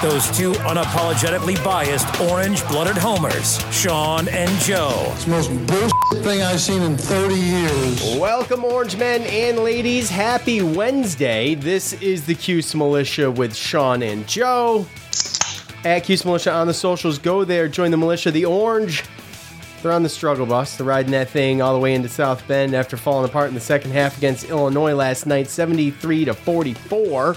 Those two unapologetically biased orange-blooded homers, Sean and Joe. It's the most bullshit thing I've seen in 30 years. Welcome, Orange Men and ladies. Happy Wednesday. This is the Cuse Militia with Sean and Joe. At Cuse Militia on the socials. Go there, join the militia. The Orange, they're on the struggle bus. They're riding that thing all the way into South Bend after falling apart in the second half against Illinois last night, 73 to 44.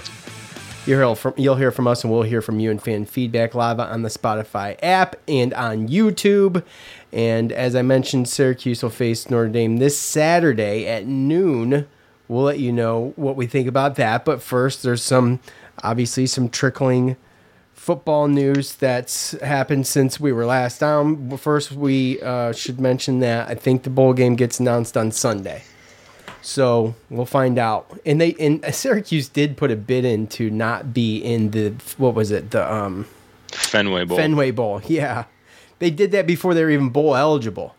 You'll hear, from, you'll hear from us and we'll hear from you and fan feedback live on the Spotify app and on YouTube. And as I mentioned, Syracuse will face Notre Dame this Saturday at noon. We'll let you know what we think about that. But first, there's some, obviously, some trickling football news that's happened since we were last down. First, we uh, should mention that I think the bowl game gets announced on Sunday. So we'll find out. And they and Syracuse did put a bid in to not be in the what was it the um Fenway Bowl. Fenway Bowl. Yeah, they did that before they were even bowl eligible.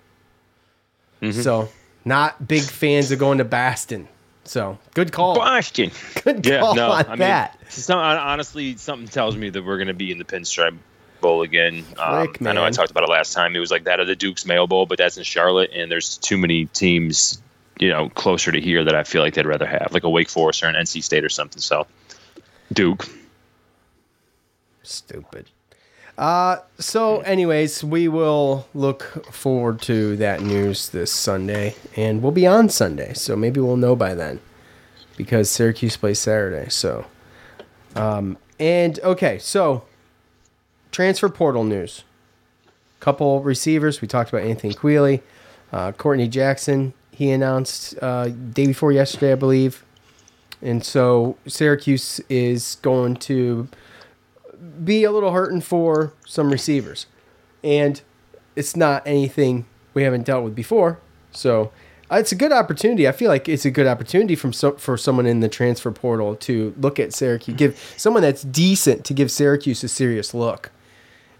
So not big fans of going to Baston. So good call. Boston. Good Yeah, call no, on I mean, that. Some, honestly, something tells me that we're going to be in the Pinstripe Bowl again. Um, I know I talked about it last time. It was like that of the Duke's Mayo Bowl, but that's in Charlotte, and there's too many teams, you know, closer to here that I feel like they'd rather have, like a Wake Forest or an NC State or something. So, Duke. Stupid. Uh, so, anyways, we will look forward to that news this Sunday, and we'll be on Sunday, so maybe we'll know by then, because Syracuse plays Saturday. So, um, and okay, so transfer portal news. Couple receivers. We talked about Anthony Queeley, uh, Courtney Jackson. He announced uh, day before yesterday, I believe, and so Syracuse is going to be a little hurting for some receivers. And it's not anything we haven't dealt with before. So uh, it's a good opportunity. I feel like it's a good opportunity from so, for someone in the transfer portal to look at Syracuse, give someone that's decent to give Syracuse a serious look.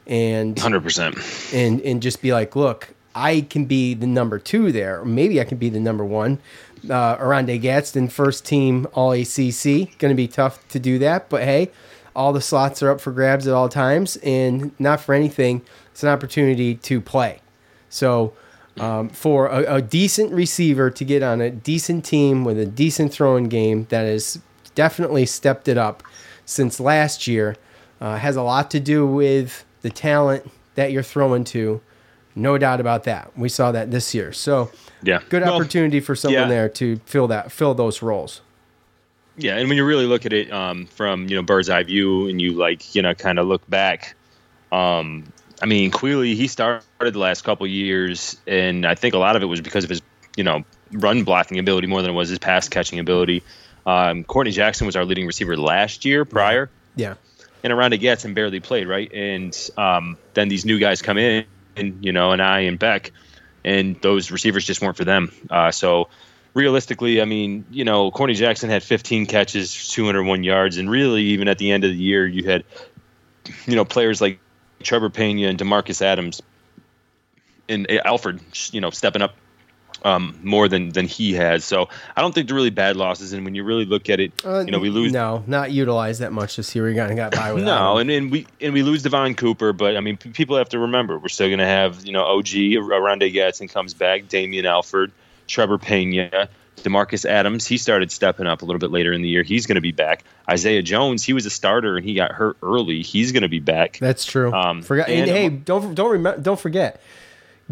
And 100%. and and just be like, look, I can be the number two there, or maybe I can be the number one. Uh, Oronde Gadsden, first team All ACC, going to be tough to do that, but hey, all the slots are up for grabs at all times, and not for anything, it's an opportunity to play. So, um, for a, a decent receiver to get on a decent team with a decent throwing game that has definitely stepped it up since last year, uh, has a lot to do with the talent that you're throwing to. No doubt about that. We saw that this year. So, Yeah. good Well, opportunity for someone yeah. there to fill that fill those roles. Yeah, and when you really look at it um, from you know bird's eye view, and you like you know kind of look back, um, I mean Queeley he started the last couple years, and I think a lot of it was because of his you know run blocking ability more than it was his pass catching ability. Um, Courtney Jackson was our leading receiver last year prior, Yeah. and Oronde Gadsden barely played right, and um, then these new guys come in, and you know, and I and Beck, and those receivers just weren't for them. Uh, so realistically, I mean, you know, Courtney Jackson had 15 catches, 201 yards, and really, even at the end of the year, you had, you know, players like Trebor Pena and D'Marcus Adams and Alford, you know, stepping up um, more than than he has. So I don't think they're really bad losses. And when you really look at it, Uh, you know, we lose. No, not utilized that much this year. We got got by with No, and, and we and we lose Devon Cooper, but I mean, p- people have to remember we're still going to have you know OG Oronde Gadsden comes back, Damien Alford, Trebor Pena, D'Marcus Adams, he started stepping up a little bit later in the year. He's going to be back. Isaiah Jones, he was a starter and he got hurt early. He's going to be back. That's true. Um, Forgot. And, and- hey, don't don't remember, don't forget.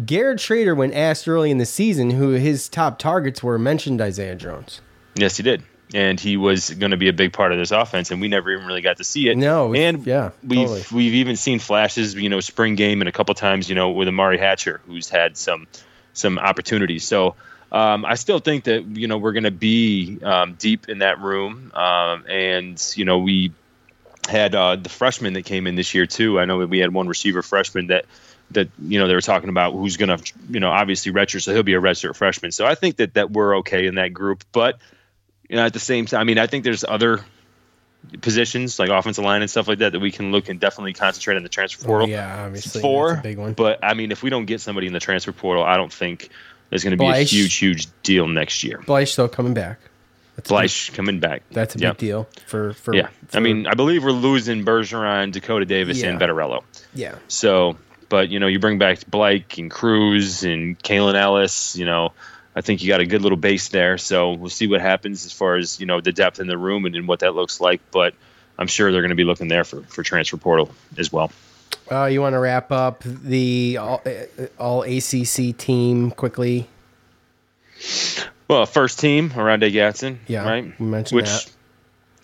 Garrett Shrader, when asked early in the season who his top targets were, mentioned Isaiah Jones. Yes, he did. And he was going to be a big part of this offense, and we never even really got to see it. No, and yeah, we've totally. we've even seen flashes, you know, spring game and a couple times, you know, with Umari Hatcher, who's had some some opportunities. So um, I still think that you know we're going to be um, deep in that room, um, and you know we had uh, the freshman that came in this year too. I know that we had one receiver freshman that that you know they were talking about who's going to you know obviously redshirt, so he'll be a redshirt freshman. So I think that that we're okay in that group, but you know at the same time, I mean I think there's other positions like offensive line and stuff like that that we can look and definitely concentrate on the transfer portal. yeah, obviously, four, big one. But I mean, if we don't get somebody in the transfer portal, I don't think there's going to be a huge, huge deal next year. Bleich still coming back. That's big, coming back. that's a Yeah. big deal for for. Yeah, for- I mean, I believe we're losing Bergeron, Dakota Davis, Yeah. and Vettorello. yeah, So, but you know, you bring back Blake and Cruz and Kalen Ellis. You know, I think you got a good little base there. So we'll see what happens as far as you know the depth in the room and, and what that looks like. But I'm sure they're going to be looking there for for transfer portal as well. Uh, you want to wrap up the all, uh, all ACC team quickly? Well, first team, Oronde Gadsden. Yeah, right. we mentioned Which, that.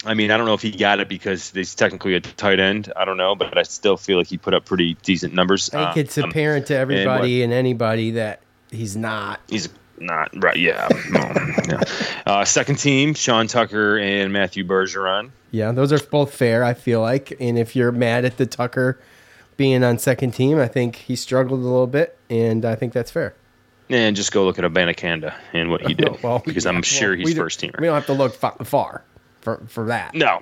I mean, I don't know if he got it because he's technically a tight end. I don't know, but I still feel like he put up pretty decent numbers. I think it's Um, apparent to everybody and, anybody that he's not. He's not right. Yeah. no. Uh, second team, Sean Tucker and Matthew Bergeron. Yeah, those are both fair. I feel like, and if you're mad at the Tucker being on second team, I think he struggled a little bit, and I think that's fair. And just go look at Abanikanda and what he did, Well, because I'm sure well, he's we first teamer. We don't have to look far for for that. No,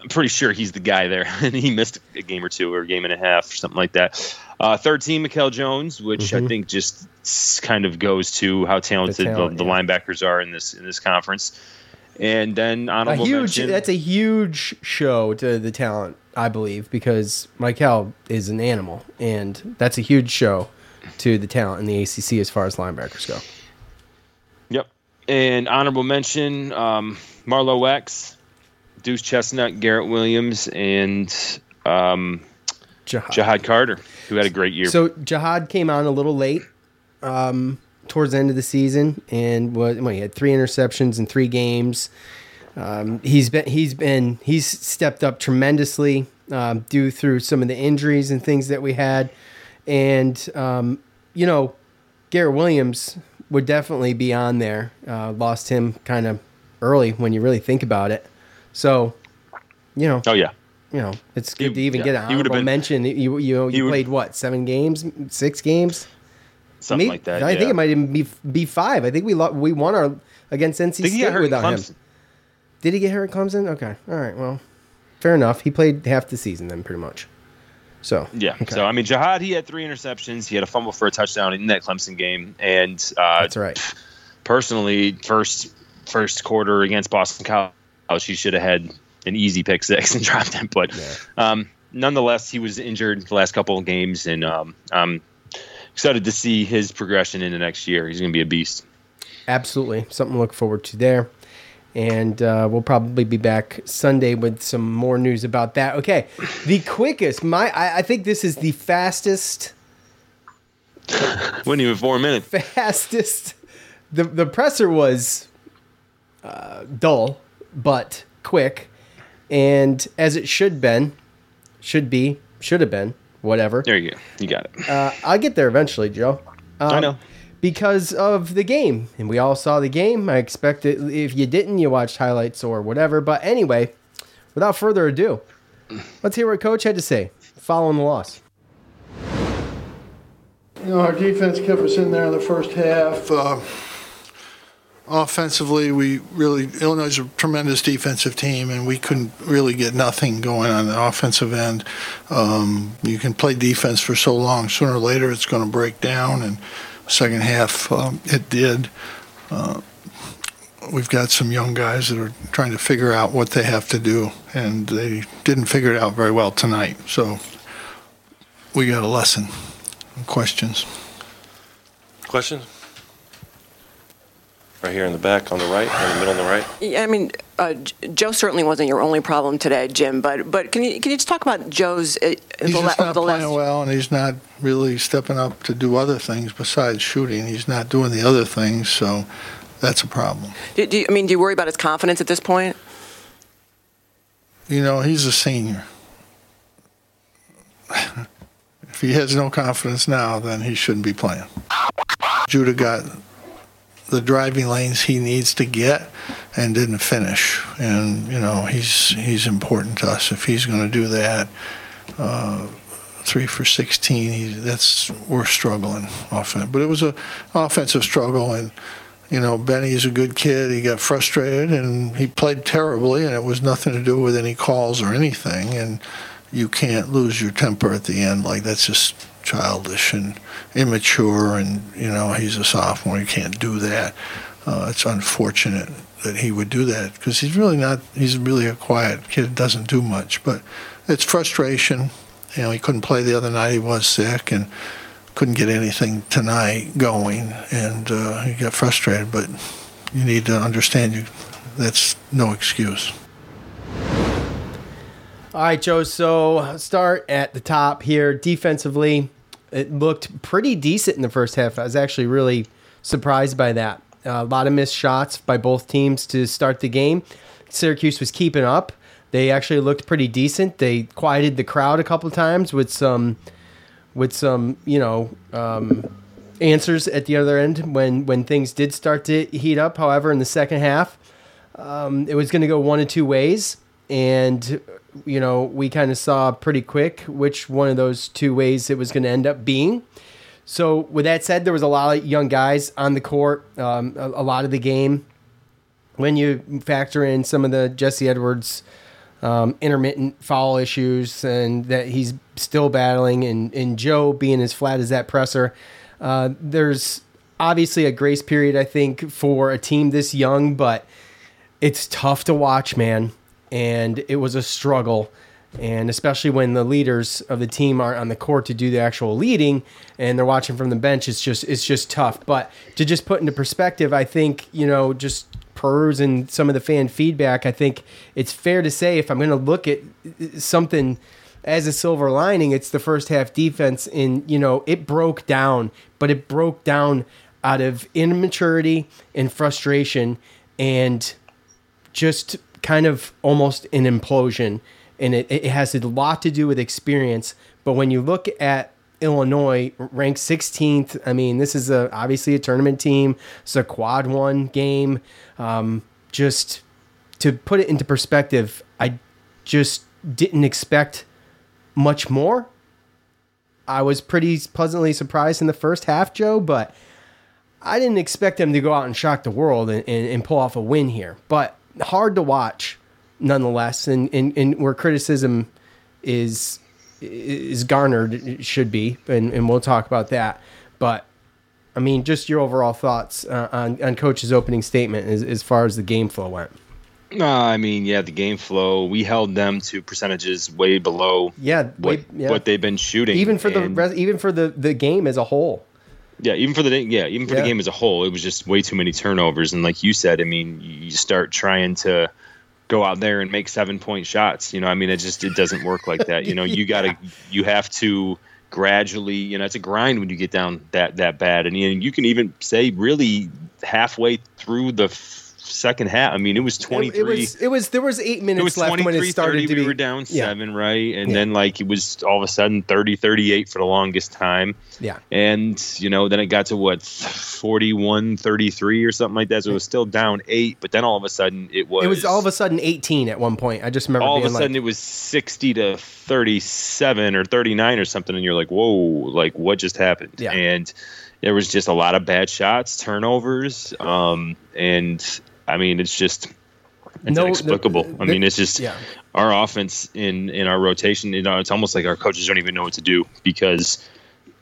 I'm pretty sure he's the guy there, and he missed a game or two or a game and a half or something like that. Uh, third team, Mikel Jones, which I think just kind of goes to how talented the, Mm-hmm. talent, the, yeah. linebackers are in this in this conference. And then on A huge. mention, That's a huge show to the talent, I believe, because Michael is an animal, and that's a huge show to the talent in the ACC as far as linebackers go. And honorable mention, um, Marlowe Wax, Deuce Chestnut, Garrett Williams, and um, Ja'Had. Ja'Had Carter, who had a great year. So Ja'Had came on a little late, um, towards the end of the season, and was well, he had three interceptions in three games. Um, he's been he's been he's stepped up tremendously um, due through some of the injuries and things that we had, and um, you know, Garrett Williams would definitely be on there. Uh, lost him kind of early when you really think about it. So, you know, oh, yeah. you know, it's good He- to even yeah, get an he honorable been- mention. You you know, he you would- played what seven games, six games. Something Maybe- like that. I yeah. think it might even be be five. I think we lo- we won our against NC he State in without him. Did he get hurt at Clemson? Okay, all right. Well, fair enough. He played half the season then, pretty much. So Yeah. okay. So I mean, Ja'Had, he had three interceptions. He had a fumble for a touchdown in that Clemson game, and uh, that's right. personally, first first quarter against Boston College, he should have had an easy pick six and dropped it. But um, nonetheless, he was injured the last couple of games, and um, I'm excited to see his progression in the next year. He's going to be a beast. Absolutely, something to look forward to there. And uh, we'll probably be back Sunday with some more news about that. Okay, the quickest. My, I, I think this is the fastest Wouldn't even four minutes. fastest. The the presser was uh, dull, but quick, and as it should been, should be, should have been, whatever. There you go. You got it. Uh, I'll get there eventually, Joe. I know. Because of the game, and we all saw the game. I expect it. If you didn't, you watched highlights or whatever. But anyway, without further ado, let's hear what Coach had to say following the loss. You know, our defense kept us in there in the first half. Uh, offensively, we really Illinois is a tremendous defensive team, and we couldn't really get nothing going on the offensive end. Um, you can play defense for so long; sooner or later, it's going to break down. And second half, um, it did. Uh, we've got some young guys that are trying to figure out what they have to do, and they didn't figure it out very well tonight. So we got a lesson. Questions? Questions? Right here in the back on the right, in the middle on the right. Yeah, I mean, uh, Joe certainly wasn't your only problem today, Jim. But but can you can you just talk about Joe's? Uh, he's just not playing last... well, and he's not really stepping up to do other things besides shooting. He's not doing the other things, so that's a problem. Do, do you, I mean, do you worry about his confidence at this point? You know, he's a senior. if he has no confidence now, then he shouldn't be playing. Judah got the driving lanes he needs to get and didn't finish. And you know he's he's important to us. If he's going to do that, uh, three for 16, he, that's we're struggling offense. But it was a offensive struggle, and you know Benny's a good kid. He got frustrated and he played terribly, and it was nothing to do with any calls or anything. And you can't lose your temper at the end like that's just childish and immature, and you know he's a sophomore. He can't do that. Uh, it's unfortunate that he would do that because he's really not. He's really a quiet kid. Doesn't do much, but it's frustration. You know, he couldn't play the other night. He was sick and couldn't get anything tonight going, and uh, he got frustrated. But you need to understand you. That's no excuse. All right, Joe. So start at the top here. Defensively, it looked pretty decent in the first half. I was actually really surprised by that. Uh, a lot of missed shots by both teams to start the game. Syracuse was keeping up. They actually looked pretty decent. They quieted the crowd a couple times with some, with some, you know, um, answers at the other end when when things did start to heat up. However, in the second half, um, it was going to go one of two ways, and you know, we kind of saw pretty quick which one of those two ways it was going to end up being. So, with that said, there was a lot of young guys on the court, um, a, a, lot of the game. When you factor in some of the Jesse Edwards um, intermittent foul issues and that he's still battling, and, and Joe being as flat as that presser, uh, there's obviously a grace period, I think, for a team this young, but it's tough to watch, man and it was a struggle. And especially when the leaders of the team aren't on the court to do the actual leading, and they're watching from the bench, it's just it's just tough. But to just put into perspective, I think you know just perusing some of the fan feedback, I think it's fair to say if I'm going to look at uh, something as a silver lining, it's the first half defense. In you know, it broke down, but it broke down out of immaturity and frustration, and just kind of almost an implosion, and it, it has a lot to do with experience. But when you look at Illinois ranked 16th. I mean, this is a obviously a tournament team. It's a quad one game. Um, just to put it into perspective, I just didn't expect much more. I was pretty pleasantly surprised in the first half, Joe, but I didn't expect them to go out and shock the world and, and, and pull off a win here. But hard to watch nonetheless, and, and, and where criticism is is garnered it should be, and, and we'll talk about that. But I mean, just your overall thoughts uh, on on coach's opening statement as, as far as the game flow went. Uh, I mean, yeah, the game flow. We held them to percentages way below. Yeah, what, way, yeah. what they've been shooting, even for the even for the the game as a whole. Yeah, even for the yeah, even for yeah. the game as a whole, it was just way too many turnovers. And like you said, I mean, you start trying to go out there and make seven point shots. You know, I mean, it just it doesn't work like that. You know, you gotta yeah. you have to gradually. You know, it's a grind when you get down that that bad. And know, you can even say really halfway through the second half. I mean, it was twenty three. It, was. It was. There was eight minutes was left when it started 30, to be. We were down seven, right? And yeah. then like it was all of a sudden 30, 38 for the longest time. Yeah. And you know, then it got to what 41, 33 or something like that. So it was still down eight, but then all of a sudden it was. It was all of a sudden eighteen at one point. I just remember. All of a sudden like, it was sixty to thirty seven or thirty nine or something, and you're like, whoa, like what just happened? Yeah. And there was just a lot of bad shots, turnovers, um, and I mean, it's just it's no, inexplicable. The, the, I mean, it's just yeah. our offense in in our rotation. You know, it's almost like our coaches don't even know what to do because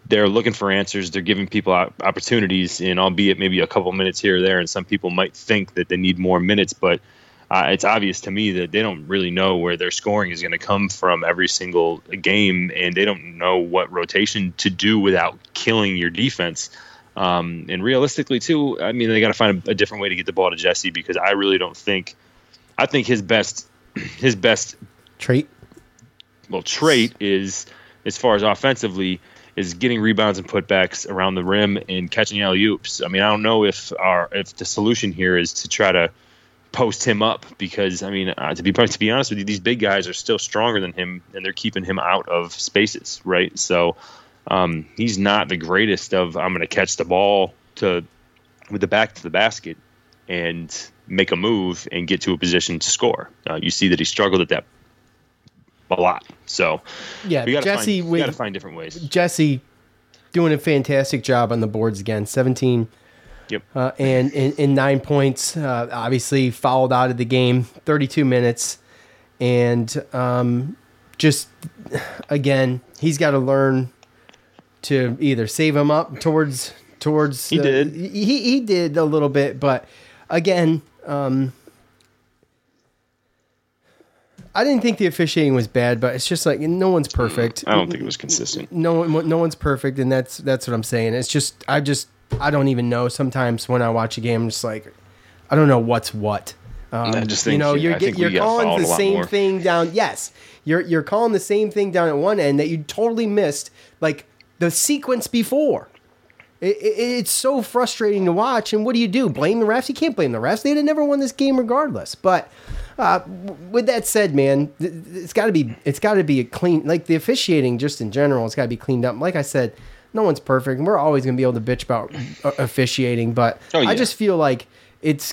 they're looking for answers. They're giving people opportunities, and albeit maybe a couple minutes here or there, and some people might think that they need more minutes, but. Uh, it's obvious to me that they don't really know where their scoring is going to come from every single game, and they don't know what rotation to do without killing your defense. Um, and realistically, too, I mean, they got to find a, a different way to get the ball to Jesse because I really don't think. I think his best, his best Trait. well trait is as far as offensively is getting rebounds and putbacks around the rim and catching alley oops. I mean, I don't know if our if the solution here is to try to post him up because I mean, uh, to be to be honest with you, these big guys are still stronger than him and they're keeping him out of spaces, right? So um, he's not the greatest of I'm going to catch the ball to with the back to the basket and make a move and get to a position to score. Uh, you see that he struggled at that a lot. So Yeah, we got to Jesse find, we gotta find different ways. Jesse doing a fantastic job on the boards again. 17 Yep. uh, and in, in nine points. Uh, obviously fouled out of the game, 32 minutes, and um, just again, he's got to learn to either save him up towards towards. He uh, did. He he did a little bit, but again. Um, I didn't think the officiating was bad, but it's just like no one's perfect. I don't think it was consistent. no one no one's perfect and that's that's what i'm saying it's just i just i don't even know sometimes when i watch a game i'm just like i don't know what's what um, I just you know you're get, think you're calling the same more. thing down yes you're you're calling the same thing down at one end that you totally missed like the sequence before it, it, it's so frustrating to watch and what do you do blame the refs you can't blame the refs they'd have never won this game regardless but uh, with that said, man, it's got to be it's got to be a clean like the officiating just in general. It's got to be cleaned up. Like I said, no one's perfect, and we're always gonna be able to bitch about officiating. But Oh, yeah. I just feel like it's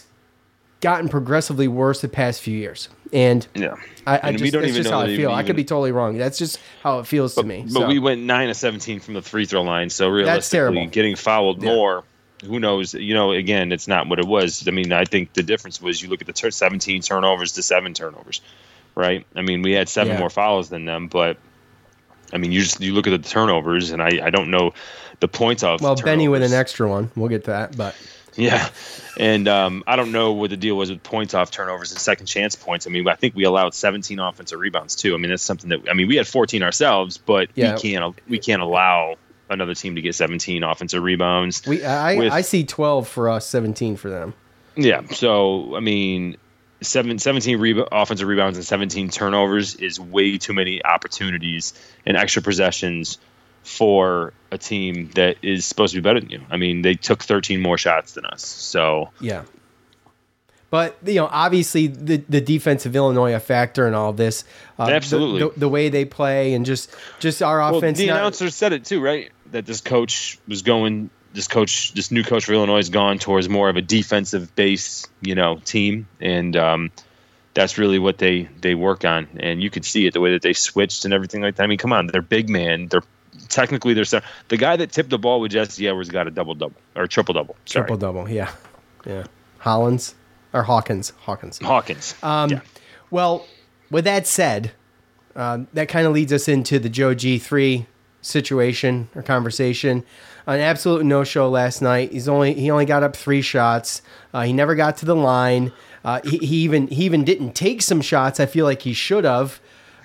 gotten progressively worse the past few years, and Yeah. I, I And just, that's just how I feel. I could be totally wrong. That's just how it feels to me. But so. we went nine of seventeen from the free throw line, so realistically, getting fouled Yeah. more. Who knows? You know, again, it's not what it was. I mean, I think the difference was you look at the tur 17 turnovers to seven turnovers, right? I mean, we had seven Yeah. more fouls than them, but I mean, you just you look at the turnovers, and I I don't know the points of well, Benny with an extra one. We'll get to that, but Yeah, and um, I don't know what the deal was with points off turnovers and second chance points. I mean, I think we allowed 17 offensive rebounds too. I mean, that's something that I mean we had 14 ourselves, but Yeah. we can't we can't allow another team to get 17 offensive rebounds. we I, With- I see twelve for us, seventeen for them. Yeah, so I mean, seven, 17 reba- offensive rebounds and 17 turnovers is way too many opportunities and extra possessions for a team that is supposed to be better than you. I mean, they took 13 more shots than us, so. Yeah. But you know, obviously, the the defense of Illinois a factor in all this. Uh, the- Absolutely. the, the way they play and just just our Well, offense. the not- announcer said it too, right? That this coach was going. This coach, this new coach for Illinois, has gone towards more of a defensive base, you know, team, and um, that's really what they they work on. And you could see it the way that they switched and everything like that. I mean, come on, they're big man. They're technically center- the guy that tipped the ball with Jesse Edwards got a double double or triple double. Triple double. Yeah, yeah. Hollins or Hawkins. Hawkins. Hawkins. Um, yeah. Well, with that said, um, that kind of leads us into the Joe G three situation or conversation. An absolute no show last night. He's only he only got up three shots. Uh, he never got to the line. Uh, he, he even he even didn't take some shots. I feel like he should have.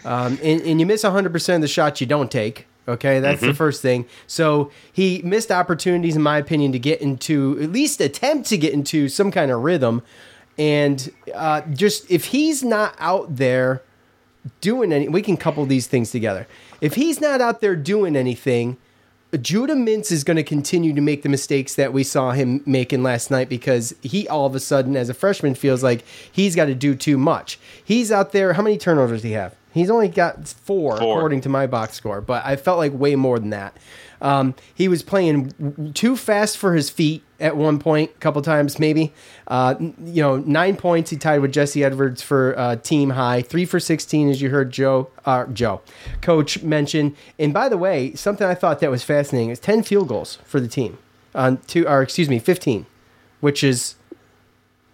Um, and, and you miss 100% of the shots you don't take. Okay, that's the first thing. So he missed opportunities, in my opinion, to get into at least attempt to get into some kind of rhythm. And uh, just if he's not out there doing any, we can couple these things together. If he's not out there doing anything, Judah Mintz is going to continue to make the mistakes that we saw him making last night because he all of a sudden, as a freshman, feels like he's got to do too much. He's out there. How many turnovers does he have? He's only got four, Four. according to my box score, but I felt like way more than that. Um, he was playing too fast for his feet at one point, a couple times maybe. Uh, you know, nine points he tied with Jesse Edwards for uh, team high. Three for sixteen, as you heard Joe, uh, Joe, coach mention. And by the way, something I thought that was fascinating is ten field goals for the team. On two, or excuse me, fifteen, which is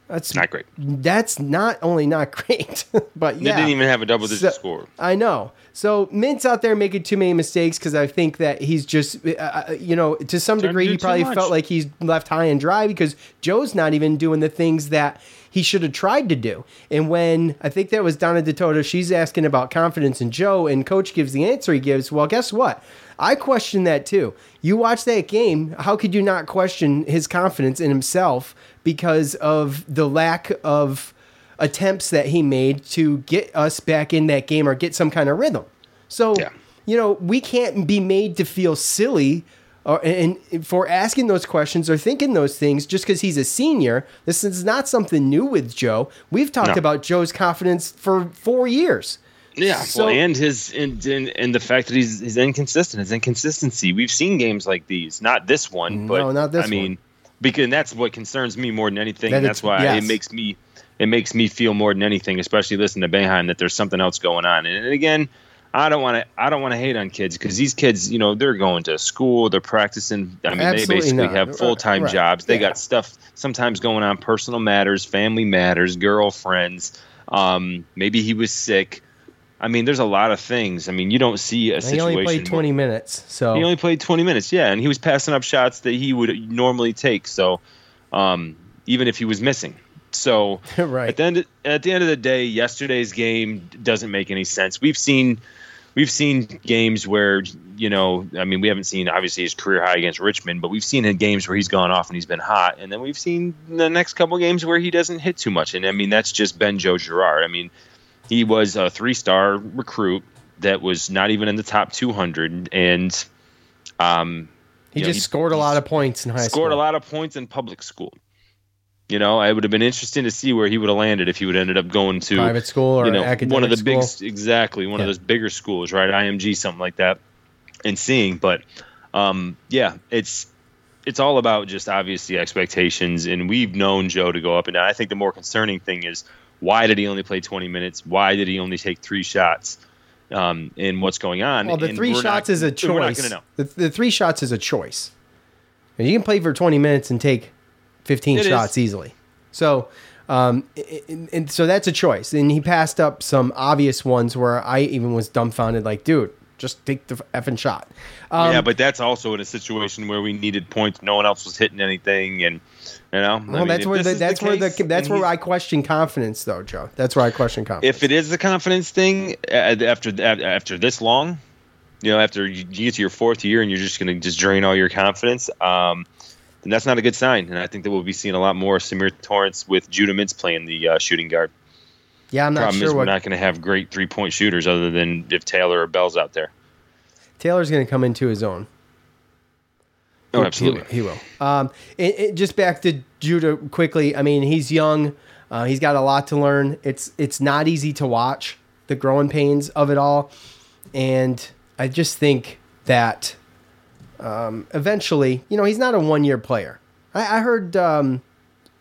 that's Not great. that's not only not great, but yeah. They didn't even have a double digit So- score. I know. So Mint's out there making too many mistakes because I think that he's just, uh, uh, you know, to some degree, he probably felt like he's left high and dry because Joe's not even doing the things that he he should have tried to do. And when I think that was Donna Ditota, she's asking about confidence in Joe, and coach gives the answer he gives. Well, guess what? I question that too. You watch that game, how could you not question his confidence in himself because of the lack of attempts that he made to get us back in that game or get some kind of rhythm? So, Yeah. you know, we can't be made to feel silly uh, or, and for asking those questions or thinking those things just because he's a senior. This is not something new with Joe. We've talked No. about Joe's confidence for four years. Yeah, So- well, and his and, and and the fact that he's he's inconsistent, his inconsistency. We've seen games like these, not this one, but No, not this I mean, one. Because and that's what concerns me more than anything. That that's why yes. it makes me it makes me feel more than anything, especially listening to Boeheim, that there's something else going on. And, and again, I don't want to I don't want to hate on kids because these kids, you know, they're going to school, they're practicing. I mean, Absolutely they basically not. have full time Right. jobs. They Yeah. got stuff sometimes going on, personal matters, family matters, girlfriends. Um, maybe he was sick. I mean, there's a lot of things. I mean, you don't see a And he situation. only played where- 20 minutes. So He only played 20 minutes, yeah, and he was passing up shots that he would normally take. So, um, even if he was missing, so Right. at the end at the end of the day, yesterday's game doesn't make any sense. We've seen we've seen games where you know, I mean, we haven't seen obviously his career high against Richmond, but we've seen in games where he's gone off and he's been hot, and then we've seen the next couple games where he doesn't hit too much. And I mean, that's just Ben Joe Girard. I mean, he was a three star recruit that was not even in the top 200, and um, he you know, just scored a lot of points in high school. scored a lot of points in public school. You know, it would have been interesting to see where he would have landed if he would have ended up going to Private school or you know, academic one of the big exactly one Yeah. of those bigger schools, right? IMG, something like that, and seeing. But um, yeah, it's it's all about just obviously expectations, and we've known Joe to go up and down. I think the more concerning thing is why did he only play 20 minutes? Why did he only take three shots? Um, and what's going on? Well, the And three shots not- is a We're not choice. going to know. The, the three shots is a choice. And you can play for 20 minutes and take 15 It is. shots easily. So, um, i- and so that's a choice. And he passed up some obvious ones where I even was dumbfounded, like, dude, just take the effing shot. Um, yeah, but that's also in a situation where we needed points. No one else was hitting anything, and you know, I mean, that's where the, that's where case, the that's where I question confidence, though, Joe. That's where I question confidence. if it is the confidence thing after after this long, you know, after you get to your fourth year and you're just going to just drain all your confidence, um, then that's not a good sign. And I think that we'll be seeing a lot more Symir Torrence with Judah Mintz playing the uh, shooting guard. Yeah, I'm not Problem sure is, we're not going to have great three point shooters other than if Taylor or Bell's out there. Taylor's going to come into his own. Oh, He- absolutely. He, will. Um, it, it- just back to Judah quickly. I mean, he's young. Uh, he's got a lot to learn. It's it's not easy to watch the growing pains of it all, and I just think that um, eventually, you know, he's not a one year player. I, I heard um,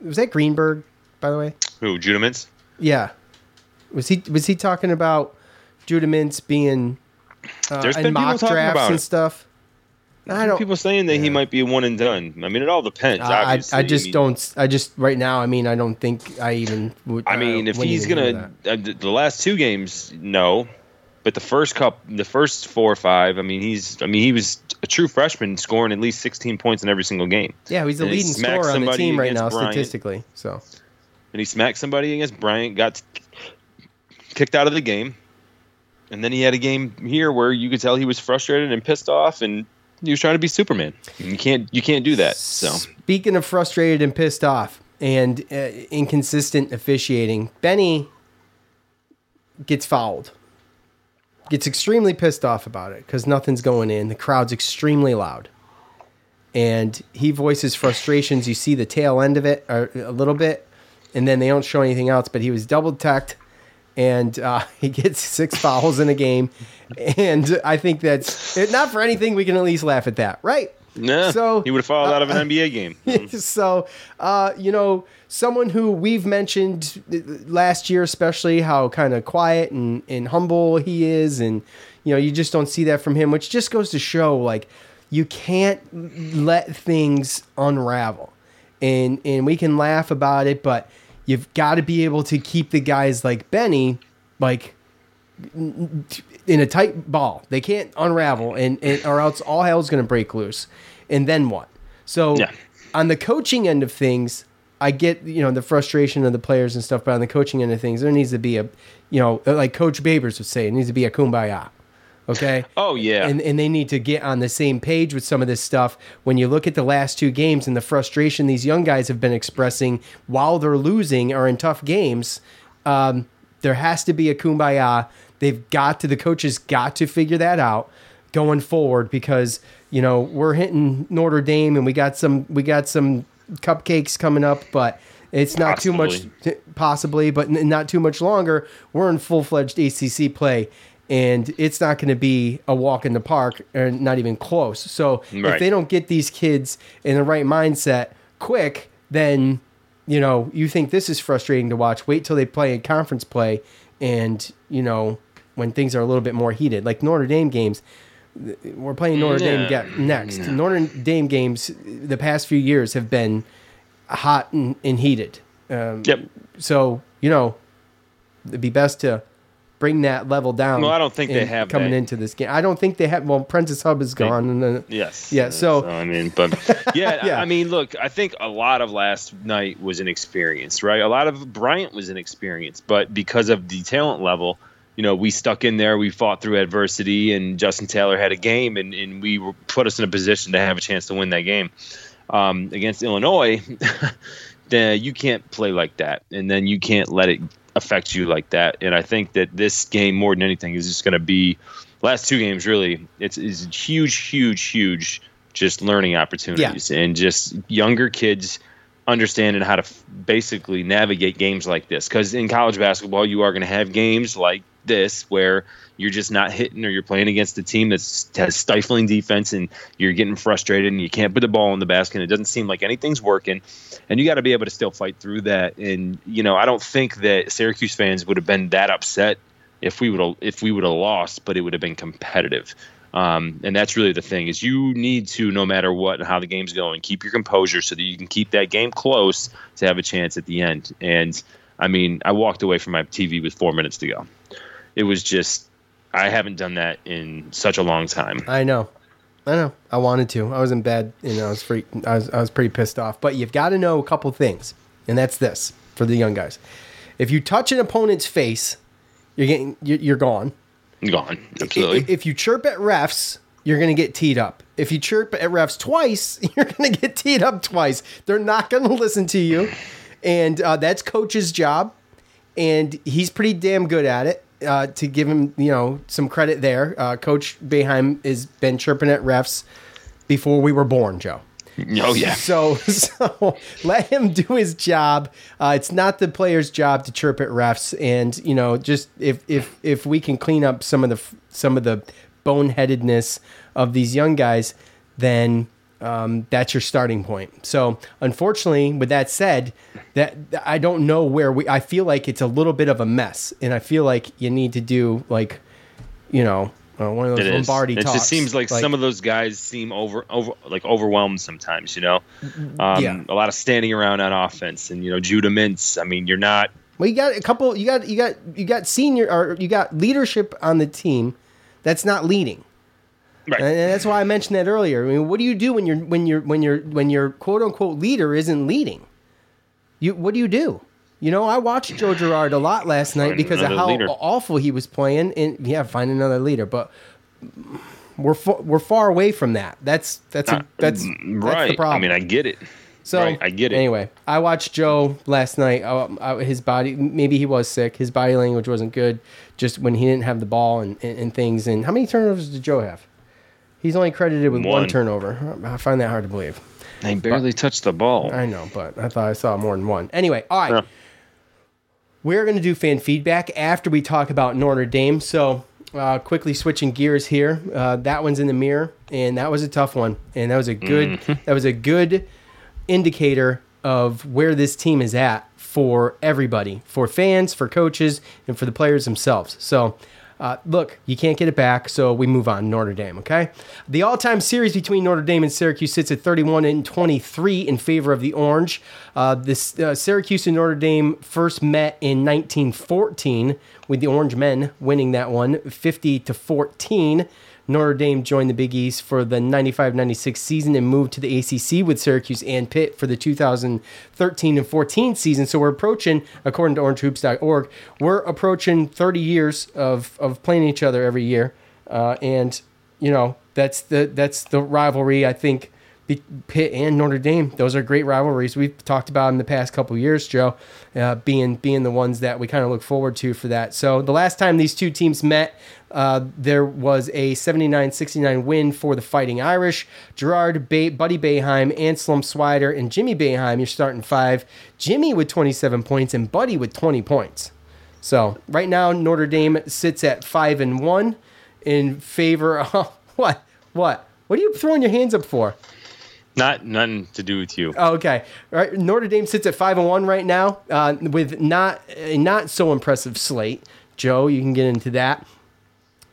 was that Greenberg, by the way. Who Judah Mintz? Yeah, was he was he talking about Judah Mintz being uh, There's in been people mock talking drafts about and stuff? I don't. People saying that he might be one and done. I mean, it all depends. I, I, obviously. I just mean, don't. I just right now. I mean, I don't think I even. Would, I mean, if he's gonna uh, the last two games, no, but the first cup, the first four or five, I mean, he's, I mean, he was a true freshman, scoring at least 16 points in every single game. yeah, he's the and leading smacked scorer on the team right now Bryant. statistically. So And he smacked somebody against Bryant, got kicked out of the game, and then he had a game here where you could tell he was frustrated and pissed off, and he was trying to be Superman. You can't, you can't do that. So speaking of frustrated and pissed off and uh, inconsistent officiating, Benny gets fouled. Gets extremely pissed off about it because nothing's going in. The crowd's extremely loud. And he voices frustrations. You see the tail end of it a little bit, and then they don't show anything else. But he was double teched, and uh, he gets six fouls in a game. And I think that's not for anything. We can at least laugh at that, right? yeah, So, he would have fouled out of an NBA game. so, uh, you know, someone who we've mentioned last year, especially how kind of quiet and, and humble he is. And, you know, you just don't see that from him, which just goes to show like you can't let things unravel. And, and we can laugh about it, but you've got to be able to keep the guys like Benny, like, in a tight ball. They can't unravel, and, and or else all hell's going to break loose. And then what? So, Yeah. on the coaching end of things, I get you know the frustration of the players and stuff, but on the coaching end of things, there needs to be a, you know, like Coach Babers would say, it needs to be a kumbaya. Okay. Oh yeah. And and they need to get on the same page with some of this stuff. When you look at the last two games and the frustration these young guys have been expressing while they're losing or in tough games, um, there has to be a kumbaya. They've got to the coaches got to figure that out going forward because you know we're hitting Notre Dame and we got some we got some cupcakes coming up, but it's not too much possibly, but not too much longer. We're in full fledged ACC play. And it's not going to be a walk in the park, or not even close. So if they don't get these kids in the right mindset quick, then you know you think this is frustrating to watch. Wait till they play in conference play, and you know when things are a little bit more heated, like Notre Dame games. We're playing Notre Dame Yeah. get next. Notre Dame games the past few years have been hot and, and heated. Um, Yep. So you know, it'd be best to bring that level down. Well, I don't think they have coming that. into this game. I don't think they have. Well, Prentiss Hubb is gone, and then Yes. Yeah, so- I mean, but yeah, Yeah. I mean, look, I think a lot of last night was an experience, right? A lot of Bryant was an experience, but because of the talent level, you know, we stuck in there, we fought through adversity, and Justin Taylor had a game, and, and we were, put us in a position to have a chance to win that game um, against Illinois. then you can't play like that, and then you can't let it affect you like that. And I think that this game, more than anything, is just going to be last two games. Really, it's is huge, huge, huge, just learning opportunities and just younger kids understanding how to f- basically navigate games like this. Because in college basketball, you are going to have games like this where you're just not hitting or you're playing against a team that's has stifling defense and you're getting frustrated and you can't put the ball in the basket and it doesn't seem like anything's working. And you got to be able to still fight through that. And you know I don't think that Syracuse fans would have been that upset if we would if we would have lost but it would have been competitive. Um, and that's really the thing is you need to no matter what and how the game's going keep your composure so that you can keep that game close to have a chance at the end. And I mean I walked away from my TV with four minutes to go. It was just I haven't done that in such a long time. I know. I know. I wanted to. I was in bed and I was free. I was, I was pretty pissed off. But you've got to know a couple things, and that's this for the young guys. If you touch an opponent's face, you're getting you're, gone. Gone, absolutely. If you chirp at refs, you're going to get teed up. If you chirp at refs twice, you're going to get teed up twice. They're not going to listen to you, and uh, that's coach's job, and he's pretty damn good at it. Uh, to give him, you know, some credit there, uh, Coach Boeheim has been chirping at refs before we were born, Joe. oh yeah, So, so let him do his job. Uh, it's not the player's job to chirp at refs, and you know, just if if if we can clean up some of the some of the boneheadedness of these young guys, then um, that's your starting point. So, unfortunately, with that said, that I don't know where we. I feel like it's a little bit of a mess, and I feel like you need to do like, you know, uh, one of those it is. Lombardi It talks. just seems like, some of those guys seem over, over, like overwhelmed sometimes. You know, um, Yeah. a lot of standing around on offense, and you know, Judah Mintz. I mean, you're not. Well, you got a couple. You got you got you got senior or you got leadership on the team that's not leading, Right. and that's why I mentioned that earlier. I mean, what do you do when you're when you're when you're when your quote unquote leader isn't leading? You what do you do? You know, I watched Joe Girard a lot last night Find because of how leader. awful he was playing, and yeah, find another leader. But we're we're far away from that. That's that's a, that's that's the problem. I mean, I get it. So Right, I get it. Anyway, I watched Joe last night. Uh, uh, his body, maybe he was sick. His body language wasn't good. Just when he didn't have the ball and, and, and things. And how many turnovers did Joe have? He's only credited with one, One. turnover. I find that hard to believe. They barely touched the ball. I know, but I thought I saw more than one. Anyway, all right. Yeah. We're going to do fan feedback after we talk about Notre Dame. So, uh, quickly switching gears here. Uh, that one's in the mirror, and that was a tough one. And that was a good. That was a good indicator of where this team is at for everybody, for fans, for coaches, and for the players themselves. So, uh, look, you can't get it back, so we move on. Notre Dame, okay? The all-time series between Notre Dame and Syracuse sits at 31 and 23 in favor of the Orange. Uh, this uh, Syracuse and Notre Dame first met in 1914, with the Orange men winning that one, 50 to 14. Notre Dame joined the Big East for the 95 96 season and moved to the ACC with Syracuse and Pitt for the 2013 and 14 season. So we're approaching, according to orangehoops.org, we're approaching 30 years of, of playing each other every year. Uh, and, you know, that's the, that's the rivalry, I think. Pitt and Notre Dame. Those are great rivalries. We've talked about in the past couple years, Joe, uh, being being the ones that we kind of look forward to for that. So the last time these two teams met, uh, there was a 79-69 win for the Fighting Irish. Girard, ba- Buddy Boeheim, Anselm Swider, and Jimmy Boeheim. You're starting five. Jimmy with 27 points and Buddy with 20 points. So right now Notre Dame sits at five and one in favor. Of, what? What? What are you throwing your hands up for? Not nothing to do with you. Oh, okay. All right. Notre Dame sits at five and one right now, uh, with not a not so impressive slate. Joe, you can get into that.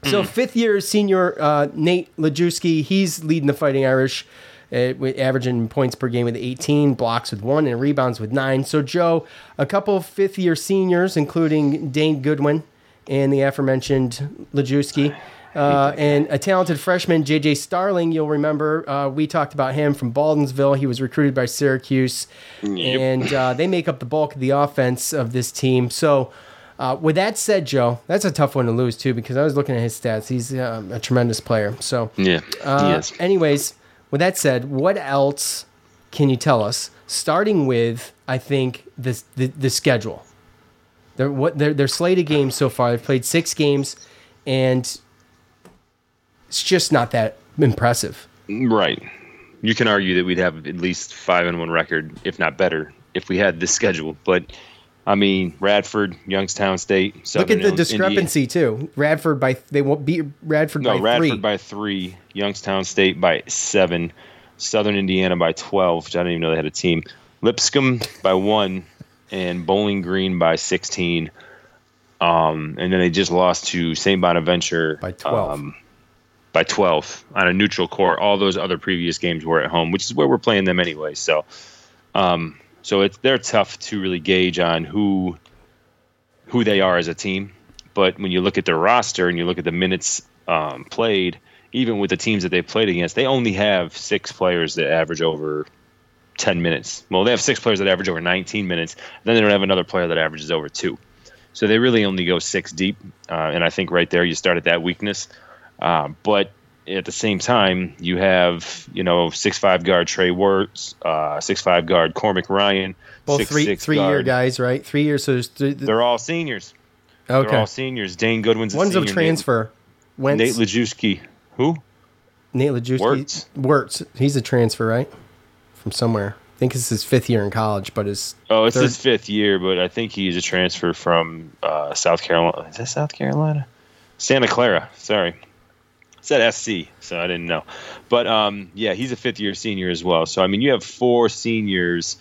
So Mm. fifth year senior uh, Nate Laszewski, he's leading the Fighting Irish, uh, with averaging points per game with 18, blocks with one, and rebounds with nine. So Joe, a couple fifth year seniors, including Dane Goodwin and the aforementioned Laszewski. Uh, and a talented freshman, JJ Starling. You'll remember uh, we talked about him from Baldwinsville. He was recruited by Syracuse, and uh, they make up the bulk of the offense of this team. So, uh, with that said, Joe, that's a tough one to lose too because I was looking at his stats. He's um, a tremendous player. So, Yeah, uh, he. Anyways, with that said, what else can you tell us? Starting with, I think this the, the schedule. Their what their their slate of games so far. They've played six games, and it's just not that impressive. Right. You can argue that we'd have at least five and one record, if not better, if we had this schedule. But I mean, Radford, Youngstown State. Look at the discrepancy too. Radford by they won't beat Radford Indiana. No, by Radford three. by three, Youngstown State by seven, Southern Indiana by twelve. Which I didn't even know they had a team. Lipscomb by one, and Bowling Green by sixteen. Um, and then they just lost to St. Bonaventure By 12. Um, by 12 on a neutral court. All those other previous games were at home, which is where we're playing them anyway. So, um, so it's they're tough to really gauge on who who they are as a team. But when you look at their roster and you look at the minutes um, played, even with the teams that they played against, they only have six players that average over 10 minutes. Well, they have six players that average over 19 minutes. Then they don't have another player that averages over two. So they really only go six deep. Uh, and I think right there you start at that weakness. Uh, but at the same time, you have, you know, six five guard Trey Wertz, uh, six five guard Cormac Ryan, Both six, three six three year guys, right? Three years. So there's three, They're all seniors. Okay, They're all seniors. Dane Goodwin's a One's senior. of transfer. Nate, Wentz, Nate Laszewski. Who? Nate Laszewski. Wertz. Wertz. He's a transfer, right? From somewhere. I think it's his fifth year in college, but his Oh, it's third- his fifth year, but I think he's a transfer from uh, South Carolina. Is that South Carolina? Santa Clara. Sorry. Said SC, so I didn't know. But um, yeah, he's a fifth year senior as well. So, I mean, you have four seniors,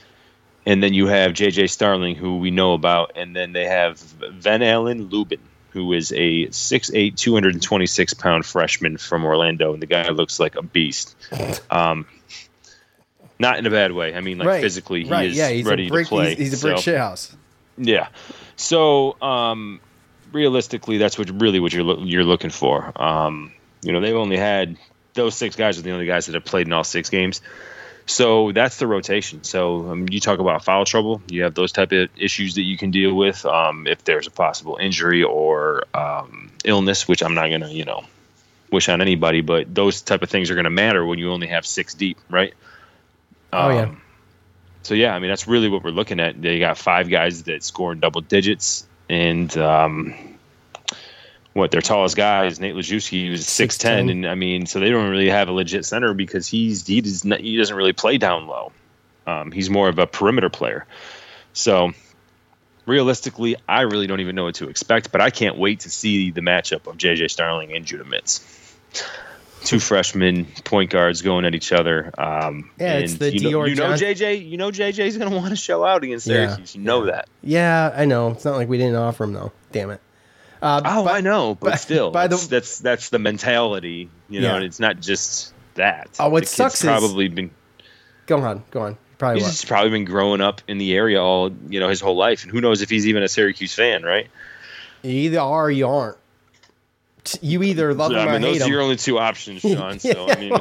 and then you have JJ Starling, who we know about, and then they have Ven-Allen Lubin, who is a 6'8, 226 pound freshman from Orlando, and the guy looks like a beast. Um, not in a bad way. I mean, like right. physically, he right. is yeah, he's ready brick, to play. He's, he's a brick So- shit house. yeah. So, um, realistically, that's what really what you're loo- you're looking for. Um, you know, they've only had those six guys are the only guys that have played in all six games. So that's the rotation. So um, you talk about foul trouble. You have those type of issues that you can deal with um, if there's a possible injury or um, illness, which I'm not gonna you know wish on anybody, but those type of things are gonna matter when you only have six deep, right? Oh, yeah. Um, So yeah, I mean that's really what we're looking at. They got five guys that score in double digits, and um, what their tallest guy is Nate Laszewski, who's six 6'10". and I mean, so they don't really have a legit center because he's he does not, he doesn't really play down low. Um, he's more of a perimeter player. So realistically, I really don't even know what to expect, but I can't wait to see the matchup of JJ Starling and Judah Mintz. Two freshmen point guards going at each other. Um, Yeah, it's the you know, you know JJ. You know JJ's going to want to show out against Yeah, Syracuse. You know that. Yeah, I know. It's not like we didn't offer him though. Damn it. Uh, Oh, but- I know, but by- still, by the- that's, that's the mentality. You know, Yeah. and it's not just that. Oh, what The sucks is- probably been Go on, go on. Probably he's what? just probably been growing up in the area all you know his whole life, and who knows if he's even a Syracuse fan, right? You either are or you aren't. you either love I them or mean, hate those are them. your only two options, Sean. So I mean,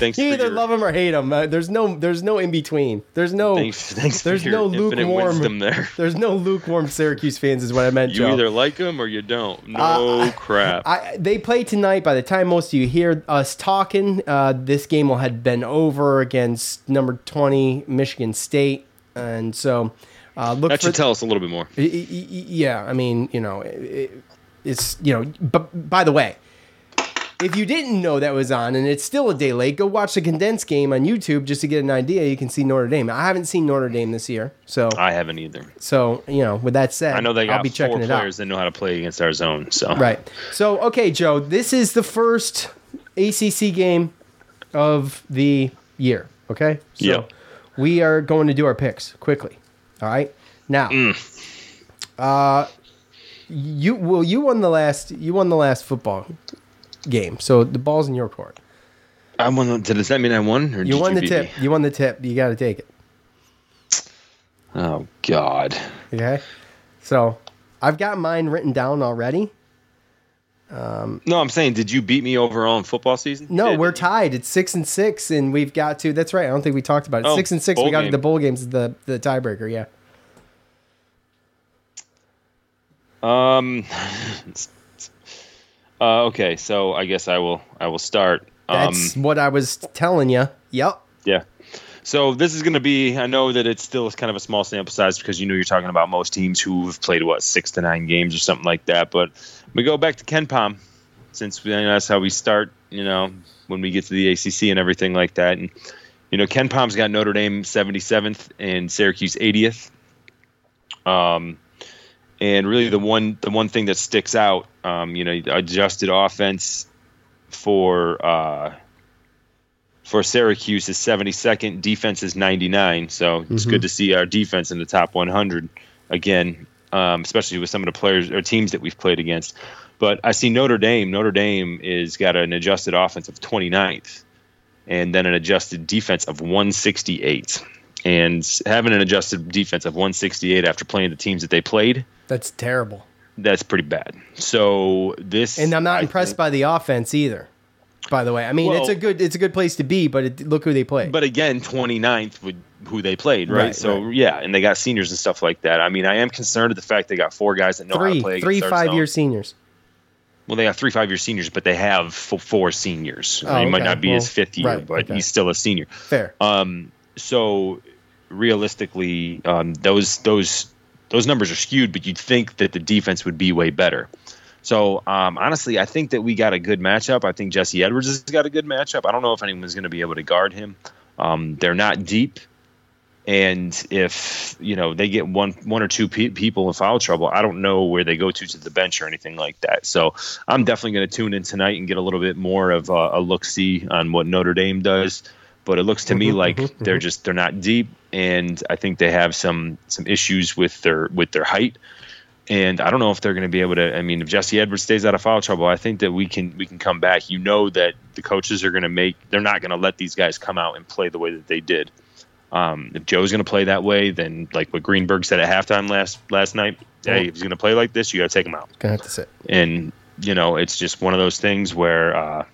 thanks you either your, love them or hate them. Uh, there's no, there's no in between. There's no, thanks, thanks there's no lukewarm. there. There's no lukewarm Syracuse fans, is what I meant. You Joe. either like them or you don't. No crap. I, they play tonight. By the time most of you hear us talking, uh, this game will have been over against number 20 Michigan State, and so uh, look that for should tell us a little bit more. Yeah, I mean, you know, it, it's you know. But by the way, if you didn't know that was on, and it's still a day late, go watch the condensed game on YouTube just to get an idea. You can see Notre Dame. I haven't seen Notre Dame this year, so I haven't either. so you know. With that said, I know they got I'll be four checking it players out. that know how to play against our zone. So Right. So okay, Joe, this is the first ACC game of the year. Okay. So Yep. we are going to do our picks quickly. All right. Now, uh, you well, you won the last. You won the last football game, so the ball's in your court. I won. The, does that mean I won? Or You won the tip. me? You won the tip. You got to take it. Oh God. Okay. So I've got mine written down already. No, I'm saying, did you beat me overall in football season? No, Did- we're tied. It's six and six, and we've got to. That's right. I don't think we talked about it. Oh, six and six. We got game. the bowl games. The the tiebreaker. Yeah. Um. Uh, okay, so I guess I will. I will start. Um, That's what I was telling you. Yep. Yeah. So this is going to be. I know that it's still kind of a small sample size because you know you're talking about most teams who've played what six to nine games or something like that. But we go back to KenPom, since we, know that's how we start. You know, when we get to the ACC and everything like that, and you know KenPom's got Notre Dame 77th and Syracuse 80th. Um, and really the one the one thing that sticks out, um, you know, adjusted offense for. Uh, for Syracuse is 72nd, defense is 99. So it's good to see our defense in the top 100 again, um, especially with some of the players or teams that we've played against. But I see Notre Dame. Notre Dame is got an adjusted offense of 29th, and then an adjusted defense of 168. And having an adjusted defense of 168 after playing the teams that they played, That's terrible. That's pretty bad. So this, And I'm not I impressed think- by the offense either. By the way, I mean it's a good it's a good place to be, but it, look who they play. But again, 29th with who they played, right? Right, so right. yeah, and they got seniors and stuff like that. I mean, I am concerned at the fact they got four guys that know how to play. three five year seniors. Well, they got three five year seniors, but they have four seniors. Oh, he might not be Well, his fifth year, right, but okay. he's still a senior. Fair. Um, so realistically, um, those those those numbers are skewed, but you'd think that the defense would be way better. So um, honestly, I think that we got a good matchup. I think Jesse Edwards has got a good matchup. I don't know if anyone's going to be able to guard him. Um, they're not deep, and if you know they get one one or two pe- people in foul trouble, I don't know where they go to to the bench or anything like that. So I'm definitely going to tune in tonight and get a little bit more of a, a look see on what Notre Dame does. But it looks to me like they're just they're not deep, and I think they have some some issues with their with their height. And I don't know if they're going to be able to. I mean, if Jesse Edwards stays out of foul trouble, I think that we can we can come back. You know that the coaches are going to make. They're not going to let these guys come out and play the way that they did. Um, if Joe's going to play that way, then like what Greenberg said at halftime last last night, hey, if he's going to play like this, you got to take him out. Gonna have to sit. And you know, it's just one of those things where uh,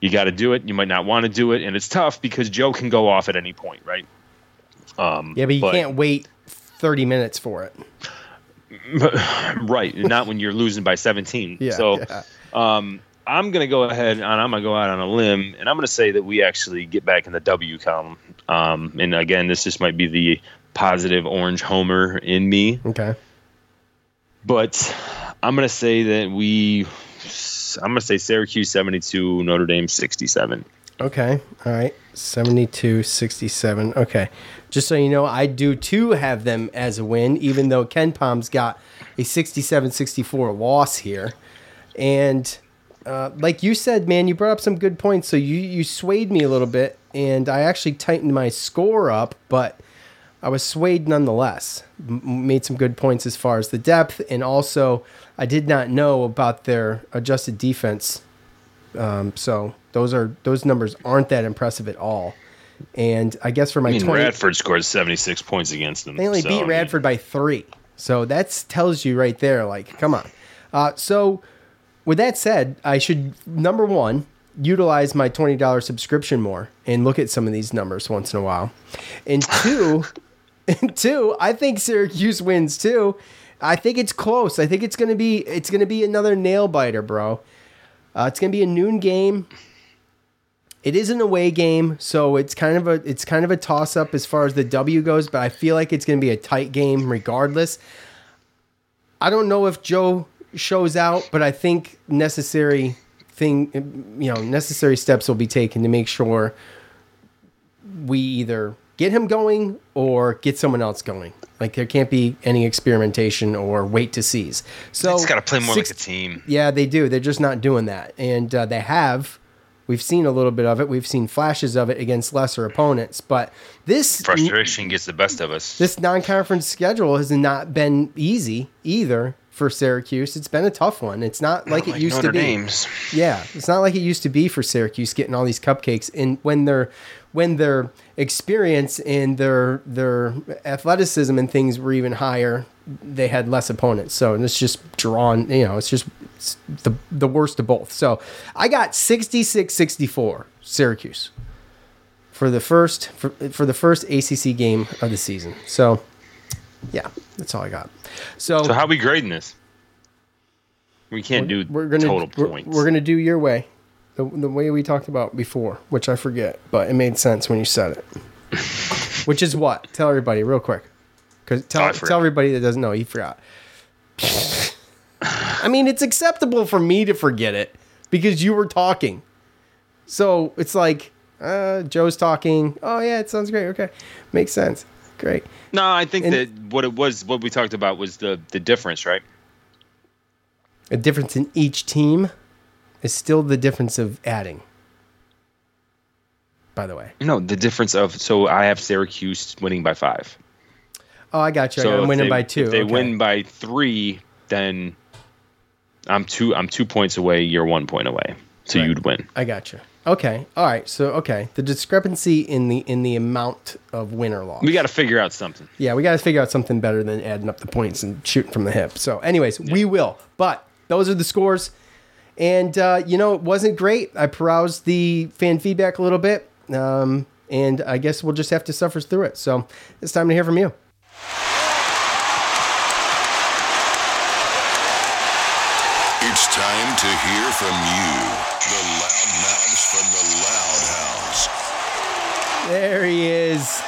you got to do it. You might not want to do it, and it's tough because Joe can go off at any point, right? Um, Yeah, but you can't wait thirty minutes for it. right. Not when you're losing by 17. Yeah. So yeah. um, I'm going to go ahead and I'm going to go out on a limb and I'm going to say that we actually get back in the W column. Um, and again, this just might be the positive orange homer in me, Okay. but I'm going to say that we, I'm to say Syracuse 72, Notre Dame 67. Okay. All right. 72 67. Okay. Just so you know, I do too have them as a win, even though KenPom's got a 67 64 loss here. And uh, like you said, man, you brought up some good points. So you, you swayed me a little bit, and I actually tightened my score up, but I was swayed nonetheless. M- made some good points as far as the depth, and also I did not know about their adjusted defense um, so those are those numbers aren't that impressive at all. And I guess for my I mean, 20, Radford scored 76 points against them. they only so, beat I mean, Radford by three. So that tells you right there, like, come on. Uh, so with that said, I should number one utilize my twenty dollars subscription more and look at some of these numbers once in a while, and two, two, I think Syracuse wins too. I think it's close. I think it's gonna be it's gonna be another nail biter, bro. Uh, it's gonna be a noon game. It is an away game, so it's kind of a it's kind of a toss up as far as the W goes. But I feel like it's gonna be a tight game regardless. I don't know if Joe shows out, but I think necessary thing, you know, necessary steps will be taken to make sure we either get him going or get someone else going. Like there can't be any experimentation or wait to seize. So It's got to play more six- like a team. yeah, they do. They're just not doing that, and uh, they have. We've seen a little bit of it. We've seen flashes of it against lesser opponents, but this Frustration gets the best of us. this non-conference schedule has not been easy either for Syracuse. It's been a tough one. It's not like it Like used Notre to be. Dame's. Yeah, it's not like it used to be for Syracuse getting all these cupcakes. And when their when their experience and their their athleticism and things were even higher, they had less opponents. So it's just drawn. You know, it's just it's the the worst of both. So I got 66-64 Syracuse for the first for, for the first ACC game of the season. So yeah, that's all I got. So, So how we grading this? We can't do we're gonna total we're, points. We're gonna do your way, the the way we talked about before, which I forget, but it made sense when you said it. which is what? Tell everybody real quick, because tell Oh, tell everybody that doesn't know. You forgot. I mean, it's acceptable for me to forget it because you were talking. So it's like uh, Joe's talking. Oh yeah, it sounds great. Okay, makes sense. Great. no, I think And- that what it was, what we talked about was the the difference, right? A difference in each team is still the difference of adding. By the way. No, the difference of so I have Syracuse winning by five. Oh, I got you. So I'm winning they- by two. If they Okay. win by three, then I'm two. I'm two points away. You're one point away. So Right. you'd win. I got you. Okay. All right. So okay, the discrepancy in the in the amount of win or loss. We got to figure out something. yeah, we got to figure out something better than adding up the points and shooting from the hip. So, anyways, we will. But those are the scores, and uh, you know it wasn't great. I perused the fan feedback a little bit, um, and I guess we'll just have to suffer through it. So it's time to hear from you. It's time to hear from you, the loudmouths from the Loud House. There he is.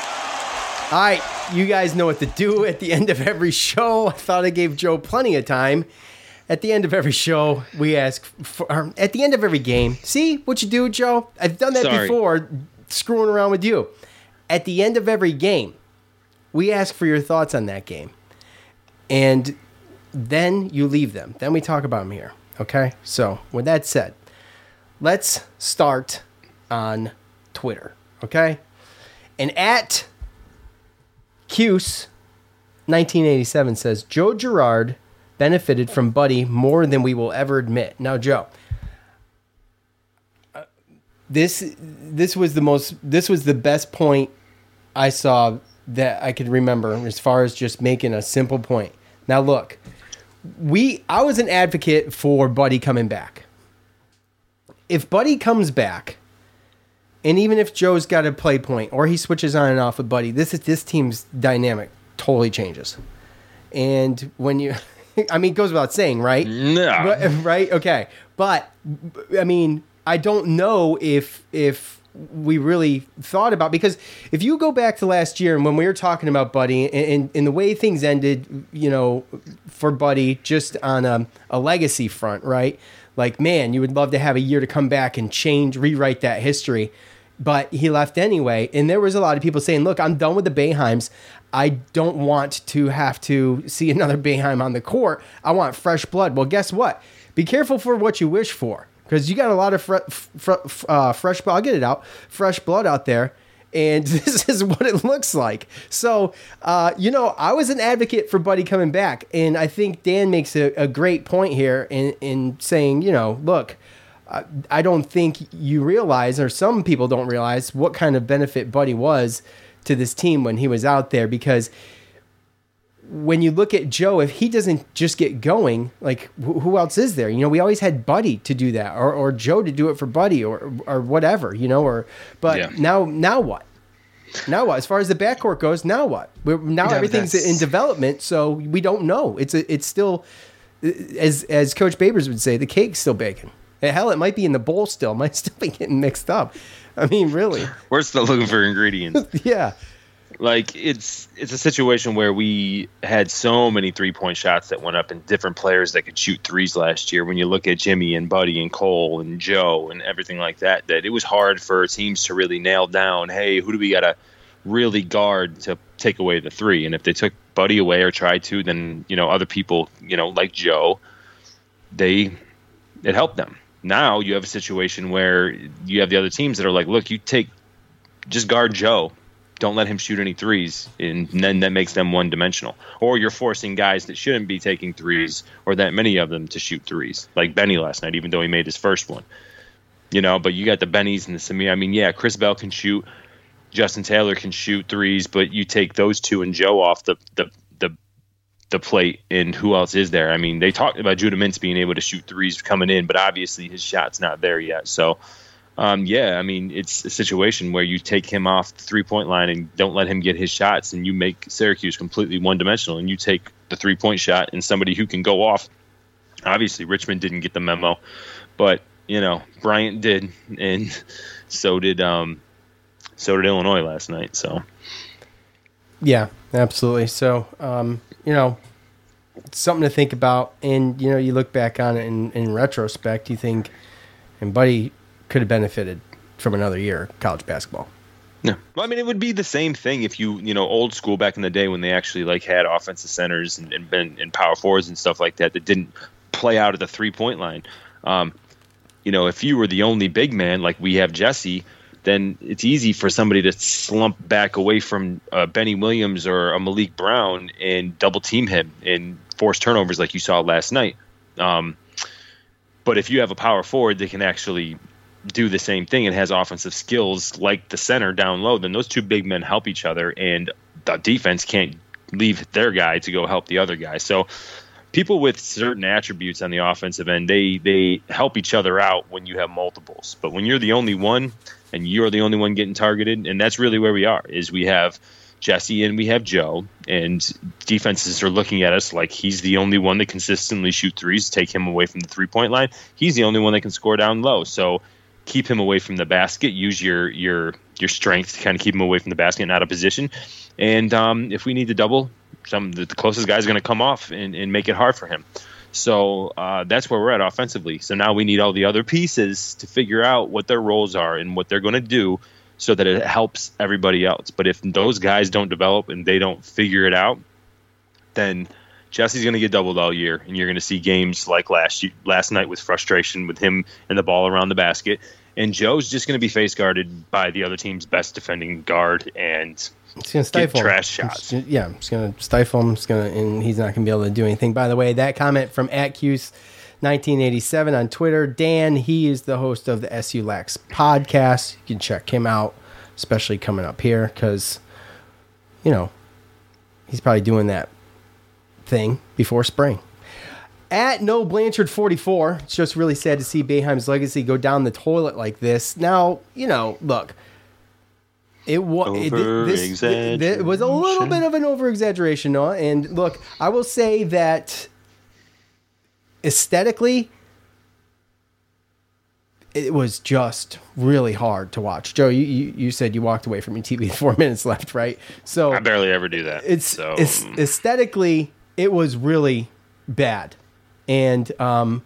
All right, you guys know what to do at the end of every show. I thought I gave Joe plenty of time. At the end of every show, we ask for, or um, at the end of every game. See what you do, Joe? I've done that Sorry. before, screwing around with you. At the end of every game, we ask for your thoughts on that game. And then you leave them. Then we talk about them here. Okay? So, with that said, let's start on Twitter. Okay? And at Cuse 1987 says Joe Girard benefited from Buddy more than we will ever admit. Now, Joe, uh, this this was the most this was the best point I saw that I could remember as far as just making a simple point. Now, look, we I was an advocate for Buddy coming back. If Buddy comes back, and even if Joe's got a play point or he switches on and off with Buddy, this is this team's dynamic totally changes. And when you, I mean, it goes without saying, right? No. But- right? Okay. But I mean, I don't know if if we really thought about because if you go back to last year and when we were talking about Buddy and, and, and the way things ended, you know, for Buddy just on a, a legacy front, right? Like, man, you would love to have a year to come back and change, rewrite that history. But he left anyway. And there was a lot of people saying, look, I'm done with the Boeheims. I don't want to have to see another Boeheim on the court. I want fresh blood. Well, guess what? Be careful for what you wish for because you got a lot of fre- uh, fresh blood. I'll get it out. Fresh blood out there. And this is what it looks like. So, uh, you know, I was an advocate for Buddy coming back. And I think Dan makes a, a great point here in, in saying, you know, look, I- I don't think you realize, or some people don't realize, what kind of benefit Buddy was to this team when he was out there because when you look at Joe, if he doesn't just get going, like who else is there? You know, we always had Buddy to do that, or, or Joe to do it for Buddy, or or whatever. You know, or but Yeah. now now what? Now what? As far as the backcourt goes, now what? We're, now Yeah, everything's in development, so we don't know. It's a, it's still, as as Coach Babers would say, the cake's still baking. Hell, it might be in the bowl still. Might still be getting mixed up. I mean, really? We're still looking for ingredients. yeah. like it's it's a situation where we had so many three point shots that went up and different players that could shoot threes last year. When you look at Jimmy and Buddy and Cole and Joe and everything like that, that it was hard for teams to really nail down. Hey, who do we got to really guard to take away the three? And if they took Buddy away or tried to, then you know other people, you know like Joe, they it helped them. Now you have a situation where you have the other teams that are like, look, you take just guard Joe. Don't let him shoot any threes, and then that makes them one dimensional. Or you're forcing guys that shouldn't be taking threes, or that many of them, to shoot threes, like Benny last night, even though he made his first one. You know, but you got the Bennies and the Symir. I mean, yeah, Chris Bell can shoot, Justin Taylor can shoot threes, but you take those two and Joe off the the the, plate, and who else is there? I mean, they talked about Judah Mintz being able to shoot threes coming in, but obviously his shot's not there yet. So um, yeah, I mean, it's a situation where you take him off the three point line and don't let him get his shots, and you make Syracuse completely one dimensional, and you take the three point shot and somebody who can go off. Obviously, Richmond didn't get the memo, but you know Bryant did, and so did um, so did Illinois last night. So Yeah, absolutely. So, um, you know, something to think about. And, you know, you look back on it in, in retrospect, you think, and Buddy could have benefited from another year college basketball. Yeah. Well, I mean, it would be the same thing if you, you know, old school back in the day when they actually like had offensive centers and and, and power forwards and stuff like that that didn't play out at the three point line. Um, you know, if you were the only big man like we have Jesse, then it's easy for somebody to slump back away from uh, Benny Williams or a Malik Brown and double team him and force turnovers like you saw last night. Um, but if you have a power forward that can actually do the same thing and has offensive skills like the center down low, then those two big men help each other, and the defense can't leave their guy to go help the other guy. So people with certain attributes on the offensive end, they they help each other out when you have multiples. But when you're the only one and you're the only one getting targeted, and that's really where we are, is we have Jesse and we have Joe, and defenses are looking at us like he's the only one that consistently shoot threes. Take him away from the three point line. He's the only one that can score down low. So keep him away from the basket. Use your your your strength to kind of keep him away from the basket and out of position. And um, if we need to double, some the closest guy is going to come off and, and make it hard for him. So uh, that's where we're at offensively. So now we need all the other pieces to figure out what their roles are and what they're going to do so that it helps everybody else. But if those guys don't develop and they don't figure it out, then Jesse's going to get doubled all year, and you're going to see games like last last night with frustration with him and the ball around the basket. And Joe's just going to be face guarded by the other team's best defending guard, and It's going to stifle him. trash shots. It's- yeah, it's going to stifle him. It's going to, and he's not going to be able to do anything. By the way, that comment from Atcuse 1987 on Twitter. Dan, he is the host of the SU Lax podcast. You can check him out, especially coming up here, because, you know, he's probably doing that thing before spring. At Noah Blanchard 44, it's just really sad to see Boeheim's legacy go down the toilet like this. Now, you know, look, it was this, this, it was a little bit of an over exaggeration, Noah. And look, I will say that aesthetically, it was just really hard to watch. Joe, you, you, you said you walked away from your TV with four minutes left, right? So I barely ever do that. it's, so it's aesthetically it was really bad and um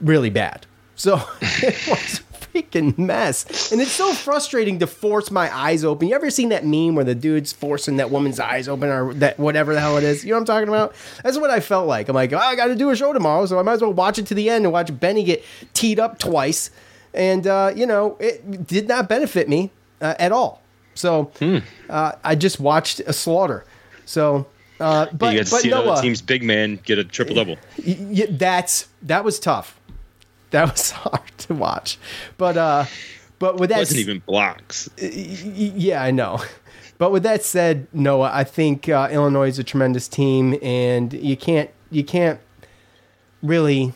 really bad so it was freaking mess. And it's so frustrating to force my eyes open. You ever seen that meme where the dude's forcing that woman's eyes open or that whatever the hell it is? You know what i'm talking about? That's what i felt like. I'm like oh, i gotta do a show tomorrow so i might as well watch it to the end and watch benny get teed up twice. And uh, you know it did not benefit me uh, at all. So uh, i just watched a slaughter. So uh, but, you get to but see Noah, team's big man get a triple double. that's that was tough. That was hard to watch, but uh, but with that, wasn't even blocks. yeah, I know. But with that said, Noah, I think uh, Illinois is a tremendous team, and you can't you can't really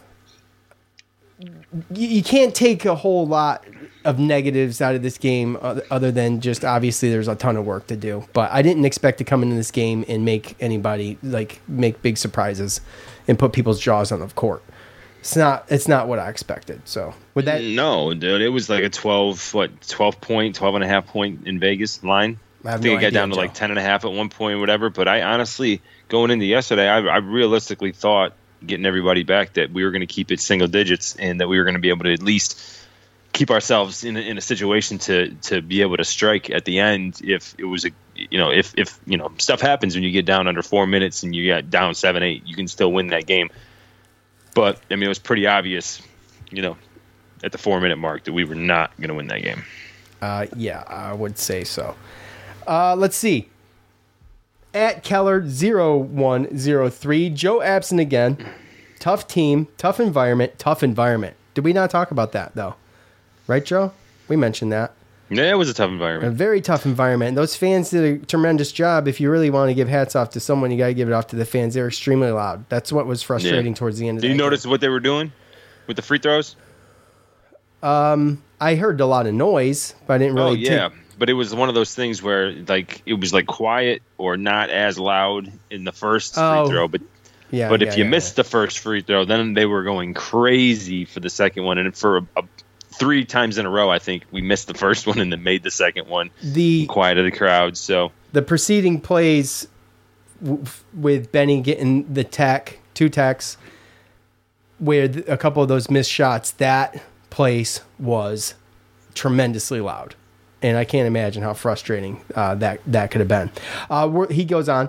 you, you can't take a whole lot of negatives out of this game other than just obviously there's a ton of work to do. But I didn't expect to come into this game and make anybody like make big surprises and put people's jaws on the court. It's not it's not what I expected. So with that, No, dude, it was like a 12, what, 12 point, 12 and a half point in Vegas line. I I, think no it got idea, down to Joe. like 10 and a half at one point or whatever. But I honestly, going into yesterday, I, I realistically thought getting everybody back that we were going to keep it single digits and that we were going to be able to at least keep ourselves in a, in a situation to to be able to strike at the end if it was a you know if if you know stuff happens when you get down under four minutes and you get down seven eight you can still win that game but i mean it was pretty obvious you know at the four minute mark that we were not going to win that game Uh, yeah, I would say so. Uh, let's see. At Keller 0103, Joe Abson again. Tough team, tough environment, tough environment. Did we not talk about that though? Right, Joe? We mentioned that. Yeah it was a tough environment. A very tough environment. Those fans did a tremendous job. If you really want to give hats off to someone, you got to give it off to the fans. They're extremely loud. That's what was frustrating Yeah. towards the end of the day. did you notice what they were doing with the free throws Um, I heard a lot of noise, but I didn't really oh yeah take- but it was one of those things where like it was like quiet or not as loud in the first Oh, free throw but yeah, but yeah, if you yeah, missed the first free throw, then they were going crazy for the second one. And for a, a, three times in a row, I think we missed the first one and then made the second one. the quiet of the crowd. So the preceding plays w- with Benny getting the tech, two techs, with a couple of those missed shots, that place was tremendously loud. And I can't imagine how frustrating uh, that, that could have been. Uh, we're, he goes on.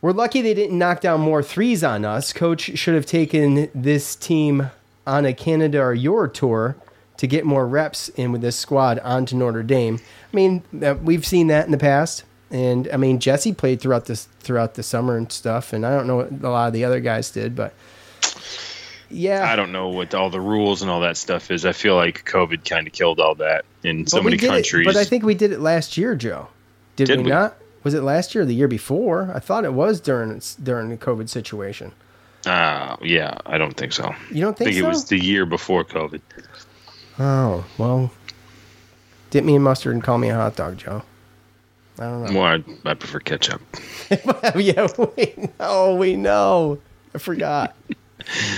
We're lucky they didn't knock down more threes on us. Coach should have taken this team on a Canada or Euro tour to get more reps in with this squad onto Notre Dame. I mean, we've seen that in the past, and I mean Jesse played throughout this throughout the summer and stuff, and I don't know what a lot of the other guys did, but yeah, I don't know what all the rules and all that stuff is. I feel like COVID kind of killed all that in so But many did it- countries. but I think we did it last year, Joe. Did, Did we, we? not? Was it last year or the year before? I thought it was during during the COVID situation. Uh, yeah, I don't think so. You don't I think, think so? it was the year before COVID. Oh well, dip me in mustard and call me a hot dog, Joe. I don't know. More, I, I prefer ketchup. yeah, we know, we know. I forgot.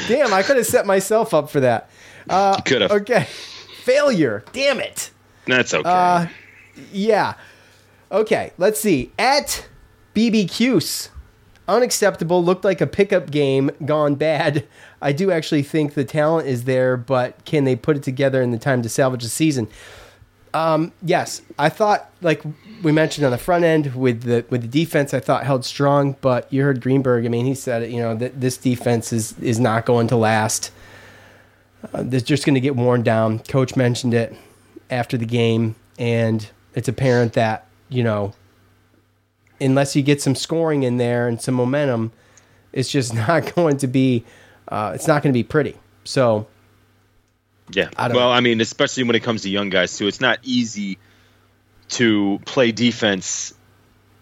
Damn, I could have set myself up for that. Uh, Could have. okay, failure. Damn it. That's okay. Uh, Yeah. Okay, let's see. At BBQs, unacceptable. Looked like a pickup game gone bad. I do actually think the talent is there, but can they put it together in the time to salvage the season? Um, yes, I thought like we mentioned on the front end with the with the defense, I thought held strong. But you heard Greenberg. I mean, he said it. You know that this defense is is not going to last. Uh, they're just going to get worn down. Coach mentioned it after the game, and it's apparent that you know unless you get some scoring in there and some momentum, it's just not going to be. Uh, it's not going to be pretty. So Yeah. I don't well, know. I mean, especially when it comes to young guys too, it's not easy to play defense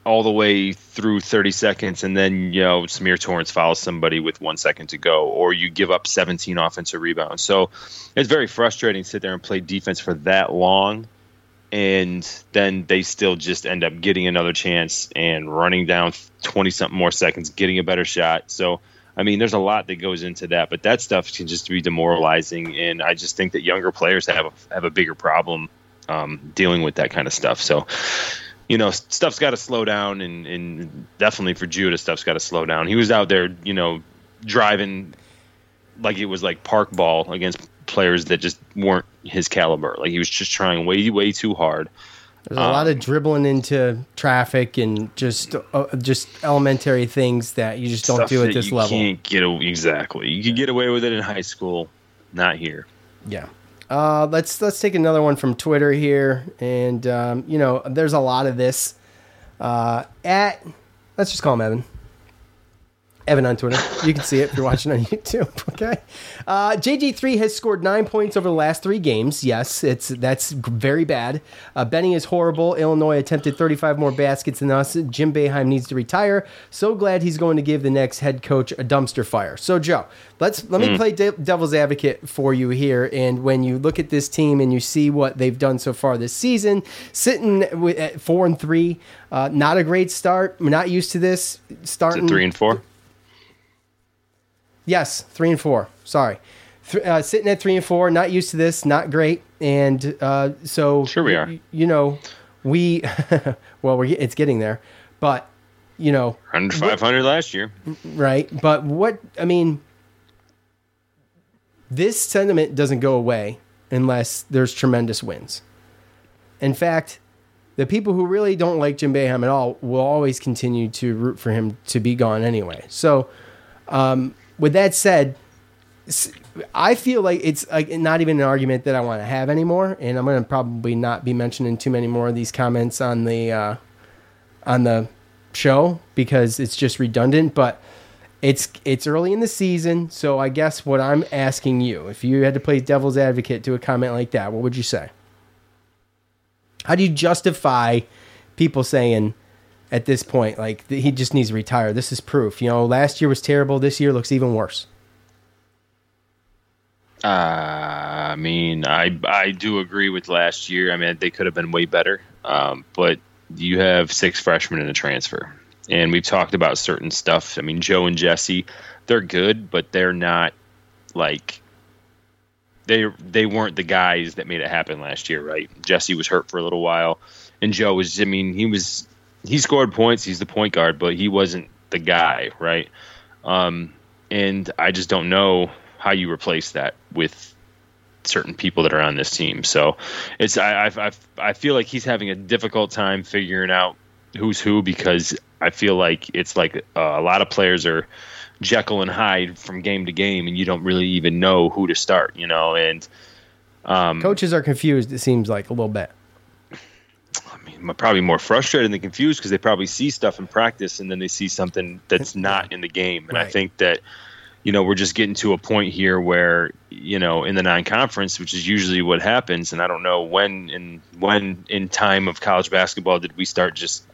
all the way through 30 seconds and then, you know, Symir Torrence fouls somebody with one second to go or you give up 17 offensive rebounds. So it's very frustrating to sit there and play defense for that long and then they still just end up getting another chance and running down 20 something more seconds, getting a better shot. So, I mean, there's a lot that goes into that, but that stuff can just be demoralizing. And I just think that younger players have a, have a bigger problem um, dealing with that kind of stuff. So, you know, stuff's got to slow down, and, and definitely for Judah, stuff's got to slow down. He was out there, you know, driving like it was like park ball against players that just weren't his caliber. Like he was just trying way, way too hard. There's a lot of dribbling into traffic and just uh, just elementary things that you just don't do at this you level. Can't get a, exactly. You could get away with it in high school, not here. Yeah. Uh, let's let's take another one from Twitter here, and um, you know, there's a lot of this. Uh, at let's just call him Evan. Evan on Twitter. You can see it if you're watching on YouTube. Okay. Uh, JG3 has scored nine points over the last three games. Yes, it's that's very bad. Uh, Benny is horrible. Illinois attempted 35 more baskets than us. Jim Boeheim needs to retire. So glad he's going to give the next head coach a dumpster fire. So Joe, let's let me play de- devil's advocate for you here. And when you look at this team and you see what they've done so far this season, sitting with, at four and three, uh, not a great start. We're not used to this Is starting three and four? Yes, three and four. Sorry, Th- uh, sitting at three and four. Not used to this. Not great. And uh, so Sure we are. y- You know, we well, we're it's getting there, but you know, Under 500 last year. right? But what I mean, this sentiment doesn't go away unless there's tremendous wins. In fact, the people who really don't like Jim Boeheim at all will always continue to root for him to be gone anyway. So, um, with that said, I feel like it's like not even an argument that I want to have anymore, and I'm going to probably not be mentioning too many more of these comments on the uh, on the show because it's just redundant. But it's it's early in the season, so I guess what I'm asking you, if you had to play devil's advocate to a comment like that, what would you say? How do you justify people saying at this point like he just needs to retire? This is proof. You know, last year was terrible. This year looks even worse. Uh, I mean, I I do agree with last year. I mean, they could have been way better. Um, but you have six freshmen in a transfer, and we've talked about certain stuff. I mean, Joe and Jesse, they're good, but they're not like they they weren't the guys that made it happen last year, right? Jesse was hurt for a little while, and Joe was. I mean, he was he scored points. He's the point guard, but he wasn't the guy, right? Um, and I just don't know how you replace that with certain people that are on this team. So it's I I I, feel like he's having a difficult time figuring out who's who because I feel like it's like uh, a lot of players are Jekyll and Hyde from game to game, and you don't really even know who to start. You know, and um, Coaches are confused. It seems like a little bit. Probably more frustrated than confused because they probably see stuff in practice and then they see something that's not in the game. And I think that, you know, we're just getting to a point here where, you know, in the non-conference, which is usually what happens, and I don't know when in when in time of college basketball did we start just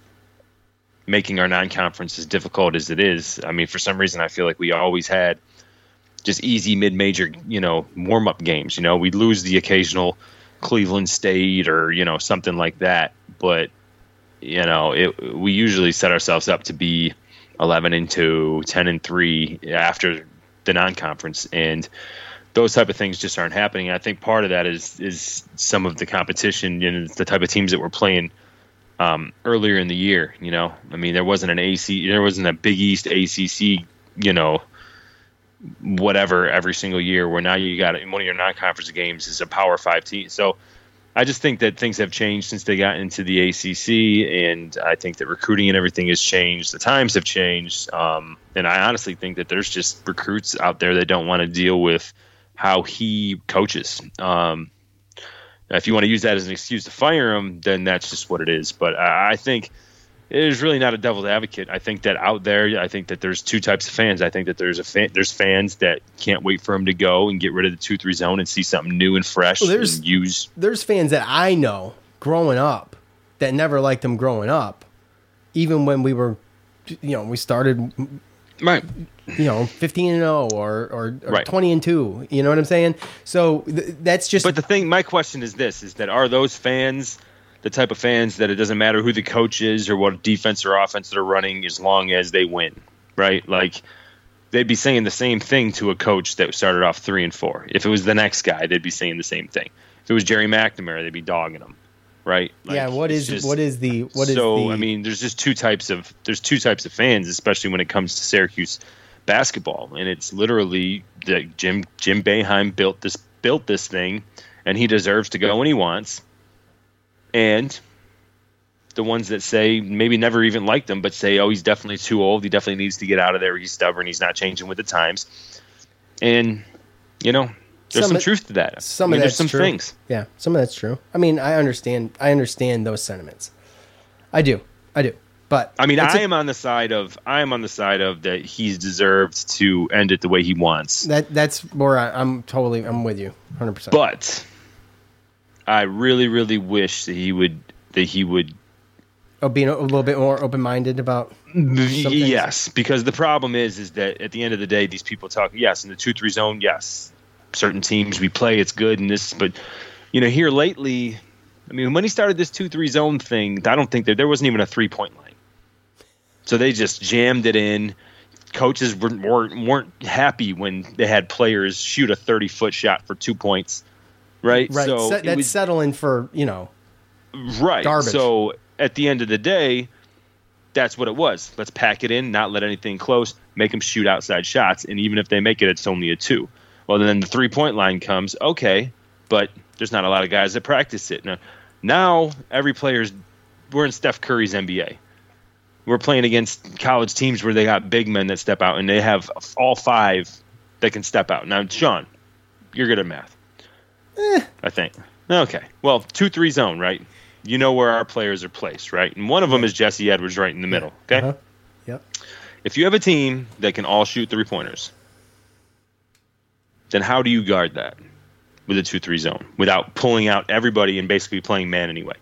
making our non-conference as difficult as it is. I mean, for some reason, I feel like we always had just easy mid-major, you know, warm-up games. You know, we'd lose the occasional Cleveland State or you know something like that, but you know, it, we usually set ourselves up to be 11 and 2, 10 and 3 after the non-conference and those type of things just aren't happening. I think part of that is is some of the competition and the type of teams that we're playing um, earlier in the year. You know, I mean, there wasn't an AC, there wasn't a Big East ACC, you know, whatever every single year. Where now you got one of your non-conference games is a Power Five team. So I just think that things have changed since they got into the ACC, and I think that recruiting and everything has changed. The times have changed, um, and I honestly think that there's just recruits out there that don't want to deal with how he coaches. Um, if you want to use that as an excuse to fire him, then that's just what it is. But I I think it is really not a devil's advocate. I think that out there, I think that there's two types of fans. I think that there's a fan, there's fans that can't wait for him to go and get rid of the two three zone and see something new and fresh Well, there's- and use. There's fans that I know growing up that never liked him growing up, even when we were, you know, we started, Right. you know, 15 and 0 or or, or Right. 20 and 2. You know what I'm saying? So th- that's just But the thing, my question is this: is that are those fans the type of fans that it doesn't matter who the coach is or what defense or offense they're running, as long as they win, right? Like they'd be saying the same thing to a coach that started off three and four. If it was the next guy, they'd be saying the same thing. If it was Gerry McNamara, they'd be dogging him, right? Like, yeah. What is just- what is the what is so the I mean, there's just two types of there's two types of fans, especially when it comes to Syracuse basketball, and it's literally that Jim Jim Boeheim built this built this thing, and he deserves to go when he wants, and the ones that say maybe never even liked him, but say, oh, he's definitely too old, he definitely needs to get out of there, he's stubborn, he's not changing with the times, and you know. There's Some some, truth to that. some I mean, of there's that's some true. things. Yeah, some of that's true. I mean, I understand. I understand those sentiments. I do. I do. But I mean, I a- am on the side of I am on the side of that he's deserved to end it the way he wants. that that's more. I'm totally I'm with you, hundred percent. But I really, really wish that he would that he would Oh, being a little bit more open minded about yes, because the problem is is that at the end of the day, these people talk yes in the two three zone. Yes, certain teams we play it's good and this, but you know here lately, I mean when he started this two three zone thing, I don't think that there wasn't even a three point line. So they just jammed it in. Coaches weren't, weren't weren't happy when they had players shoot a thirty foot shot for two points, right? right. So se- that's was- settling for you know right. garbage. So at the end of the day, that's what it was. Let's pack it in, not let anything close, make them shoot outside shots, and even if they make it, it's only a two. Well, then the three point line comes. Okay, but there's not a lot of guys that practice it now. Now every player's we're in Steph Curry's NBA. We're playing against college teams where they got big men that step out, and they have all five that can step out. Now, Sean, you're good at math. I think. Okay. Well, two three zone, right? You know where our players are placed, right? And one of them is Jesse Edwards, right in the middle. Okay. Uh-huh. Yep. If you have a team that can all shoot three pointers, then how do you guard that with a two three zone without pulling out everybody and basically playing man anyway?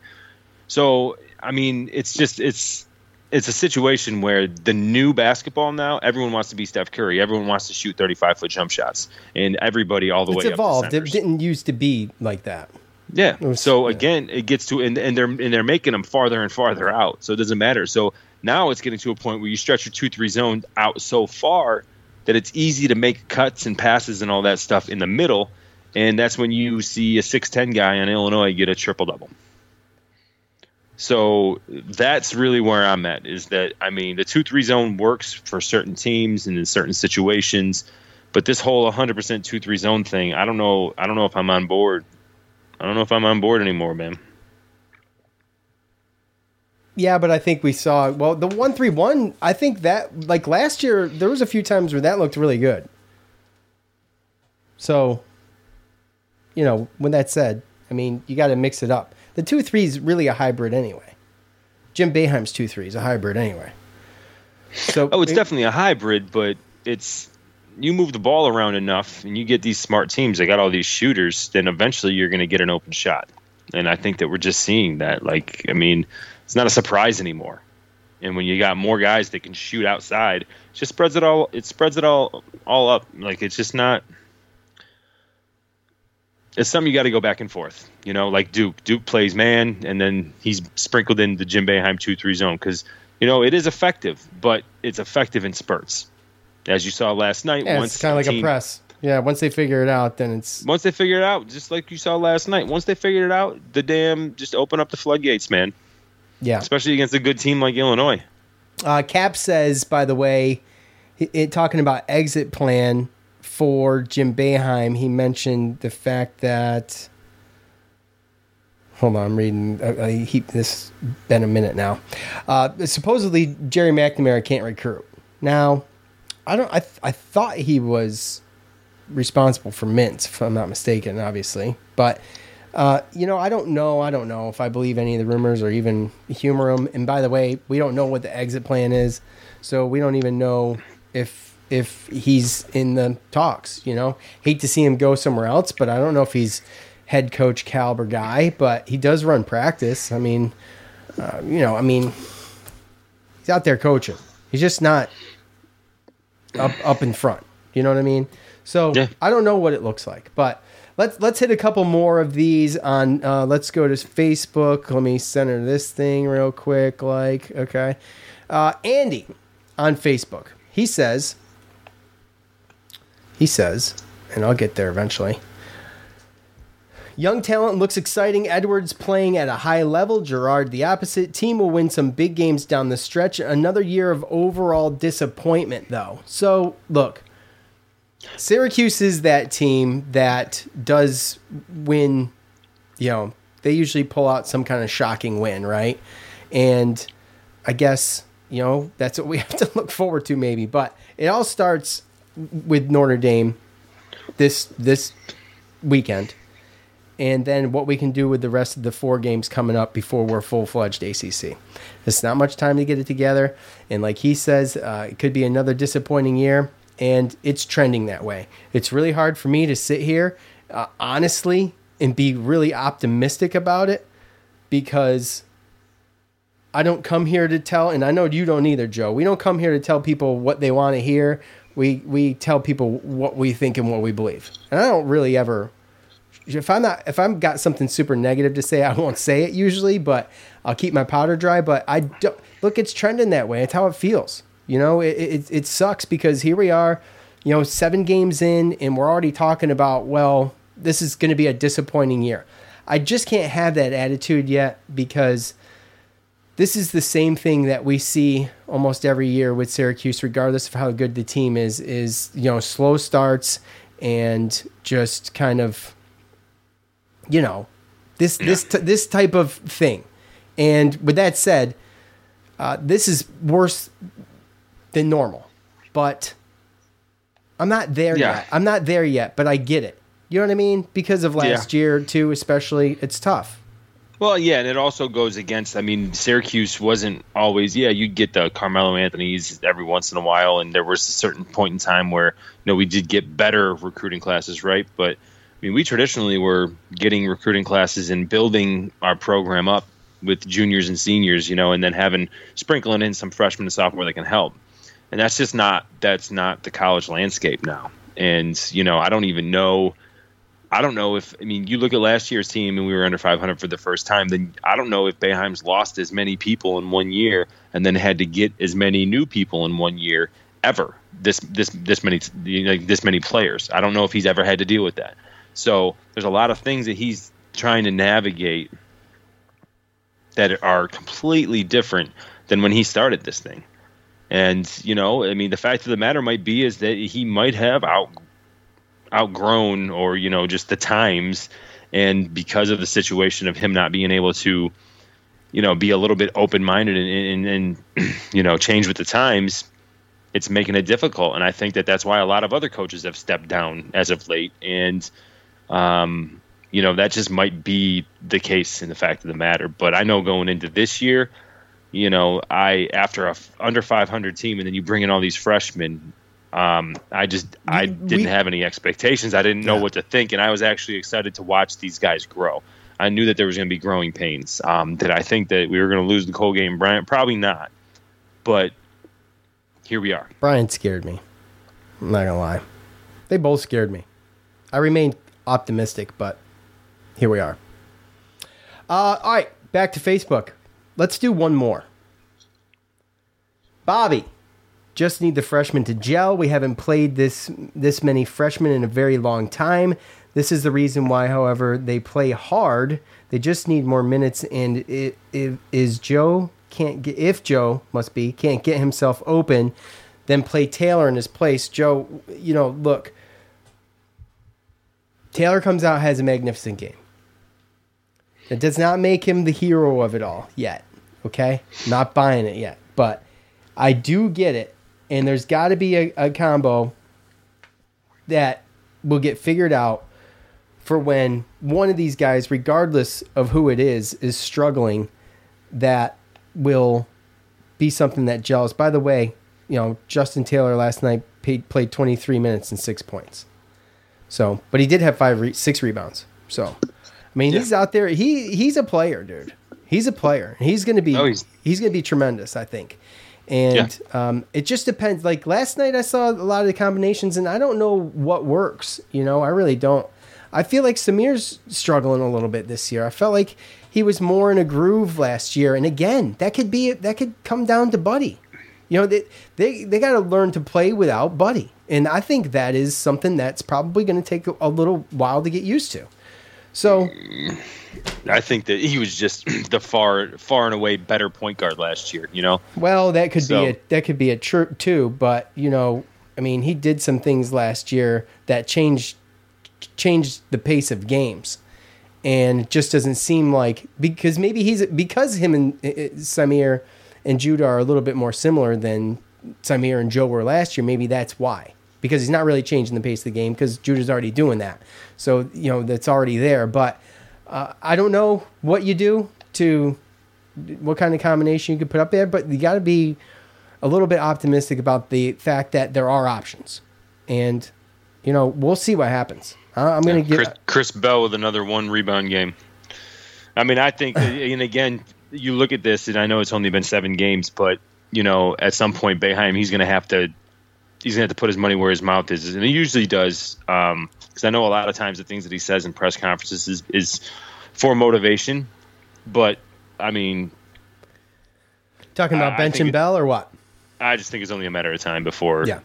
So I mean, it's just it's it's a situation where the new basketball now, everyone wants to be Steph Curry. Everyone wants to shoot 35 foot jump shots, and everybody all the it's way evolved. It didn't used to be like that. yeah. was- So again, it gets to and, and they're and they're making them farther and farther out. So it doesn't matter. So now it's getting to a point where you stretch your two three zone out so far that it's easy to make cuts and passes and all that stuff in the middle, and that's when you see a six ten guy on Illinois get a triple double. So that's really where I'm at. Is that I mean the two three zone works for certain teams and in certain situations, but this whole 100% two three zone thing, I don't know. I don't know if I'm on board. I don't know if I'm on board anymore, man. Yeah, but I think we saw well the one three one. I think that like last year there was a few times where that looked really good. So, you know, when that said, I mean you got to mix it up. The two three is really a hybrid anyway. Jim Boeheim's two three is a hybrid anyway. So Oh, it's definitely a hybrid, but it's you move the ball around enough and you get these smart teams that got all these shooters, then eventually you're going to get an open shot. And I think that we're just seeing that. Like, I mean, it's not a surprise anymore. And when you got more guys that can shoot outside, it just spreads it all. It spreads it all all up. Like it's just not. It's something you got to go back and forth. You know, like Duke. Duke plays man, and then he's sprinkled in the Jim Boeheim two three zone because you know it is effective, but it's effective in spurts, as you saw last night. yeah, once it's kind of like team- a press. Yeah, once they figure it out, then it's Once they figure it out, just like you saw last night. Once they figured it out, the damn just open up the floodgates, man. yeah. Especially against a good team like Illinois. Uh, Cap says, by the way, it, it, talking about exit plan for Jim Boeheim, he mentioned the fact that. Hold on, I'm reading. Uh, uh, he, this been a minute now. Uh, supposedly, Gerry McNamara can't recruit. Now, I don't. I th- I thought he was responsible for Mintz, if I'm not mistaken, obviously, but. Uh, you know, I don't know. I don't know if I believe any of the rumors or even humor them. And by the way, we don't know what the exit plan is, so we don't even know if if he's in the talks. You know, hate to see him go somewhere else, but I don't know if he's head coach caliber guy. But he does run practice. I mean, uh, you know, I mean, he's out there coaching. He's just not up up in front. You know what I mean? So Yeah. I don't know what it looks like, but let's let's hit a couple more of these on. Uh, let's go to Facebook. Let me center this thing real quick. Like okay, uh, Andy on Facebook. He says. He says, and I'll get there eventually. Young talent looks exciting. Edwards playing at a high level. Girard the opposite. Team will win some big games down the stretch. Another year of overall disappointment, though. So, look, Syracuse is that team that does win, you know, they usually pull out some kind of shocking win, right? And I guess, you know, that's what we have to look forward to maybe. But it all starts with Notre Dame this this weekend. and then what we can do with the rest of the four games coming up before we're full fledged ACC. It's not much time to get it together, and like he says, uh, it could be another disappointing year, and it's trending that way. It's really hard for me to sit here, uh, honestly, and be really optimistic about it because I don't come here to tell, and I know you don't either, Joe. We don't come here to tell people what they want to hear. We we tell people what we think and what we believe, and I don't really ever. If I'm not, if I'm got something super negative to say, I won't say it usually, but I'll keep my powder dry. But I don't look; it's trending that way. It's how it feels. You know, it it, it sucks because here we are, you know, seven games in, and we're already talking about well, this is going to be a disappointing year. I just can't have that attitude yet because this is the same thing that we see almost every year with Syracuse, regardless of how good the team is. Is you know slow starts and just kind of you know this yeah. this this type of thing. And with that said, uh, this is worse than normal, but I'm not there yeah. yet. I'm not there yet, but I get it. You know what I mean? Because of last yeah. year too, especially, it's tough. Well, yeah, and it also goes against. I mean, Syracuse wasn't always. Yeah, you'd get the Carmelo Anthony's every once in a while, and there was a certain point in time where you know we did get better recruiting classes, right? But I mean, we traditionally were getting recruiting classes and building our program up with juniors and seniors, you know, and then having sprinkling in some freshmen and sophomore that can help. And that's just not that's not the college landscape now. And you know, I don't even know I don't know if I mean you look at last year's team and we were under 500 for the first time. Then I don't know if Boeheim's lost as many people in one year and then had to get as many new people in one year ever. This this this many like this many players. I don't know if he's ever had to deal with that. So there's a lot of things that he's trying to navigate that are completely different than when he started this thing. And you know, I mean, the fact of the matter might be is that he might have out outgrown or you know just the times. And because of the situation of him not being able to you know be a little bit open minded and, and, and you know change with the times it's making it difficult. And i think that that's why a lot of other coaches have stepped down as of late. And um, you know that just might be the case in the fact of the matter. But i know going into this year you know i after a under 500 team and then you bring in all these freshmen um, I just I didn't we, have any expectations. I didn't know yeah. what to think, and I was actually excited to watch these guys grow. I knew that there was going to be growing pains. Um, did I think that we were going to lose the Colgate game, Bryant? Probably not. But here we are. Bryant scared me. I'm not gonna lie. They both scared me. I remained optimistic, but here we are. Uh, all right, back to Facebook. Let's do one more. Bobby just need the freshmen to gel. We haven't played this this many freshmen in a very long time. This is the reason why, however, they play hard. They just need more minutes. And it, it, is Joe can't get if Joe must be can't get himself open, then play Taylor in his place. Joe, you know, look. Taylor comes out has a magnificent game. It does not make him the hero of it all yet. Okay, not buying it yet, but I do get it and there's got to be a, a combo that will get figured out for when one of these guys, regardless of who it is, is struggling, that will be something that gels. By the way, you know, Justin Taylor last night paid, played 23 minutes and six points. So, but he did have five, re- six rebounds. So, I mean, yeah. he's out there. He he's a player, dude. He's a player. He's going to be. Oh, he's, he's going to be tremendous. I think. And yeah. um, it just depends. Like last night, I saw a lot of the combinations, and I don't know what works. You know, I really don't. I feel like Symir's struggling a little bit this year. I felt like he was more in a groove last year, and again, that could be that could come down to Buddy. You know, they they, they got to learn to play without Buddy, and I think that is something that's probably going to take a little while to get used to. So I think that he was just the far far and away better point guard last year, you know. Well, that could so. be a that could be a true too, but you know, I mean, he did some things last year that changed changed the pace of games. And it just doesn't seem like because maybe he's because him and uh, uh, Symir and Judah are a little bit more similar than Symir and Joe were last year. Maybe that's why because he's not really changing the pace of the game because Judah's already doing that. So you know that's already there. But Uh, I don't know what you do to what kind of combination you could put up there, but you got to be a little bit optimistic about the fact that there are options, and you know we'll see what happens. I'm going to Chris, get Chris Bell with another one rebound game. I mean, I think, and again, you look at this, and I know it's only been seven games, but you know, at some point, Boeheim, he's going to have to, he's going to have to put his money where his mouth is, and he usually does. Um, because I know a lot of times the things that he says in press conferences is, is for motivation, but I mean, talking about I benching Bell or what? I just think it's only a matter of time before. Yeah.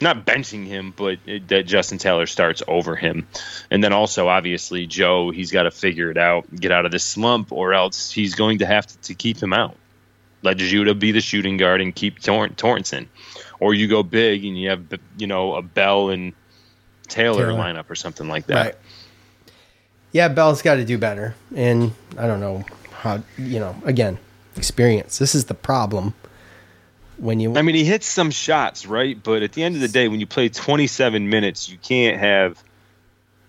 Not benching him, but it, that Justin Taylor starts over him, and then also obviously Joe, he's got to figure it out, get out of this slump, or else he's going to have to, to keep him out. Let Judah be the shooting guard and keep Tor- Torrence in, or you go big and you have you know a Bell and Taylor, Taylor. lineup or something like that. Right. Yeah, Bell's got to do better, and I don't know how. You know, again, experience. This is the problem. When you, I mean, he hits some shots, right? But at the end of the day, when you play 27 minutes, you can't have.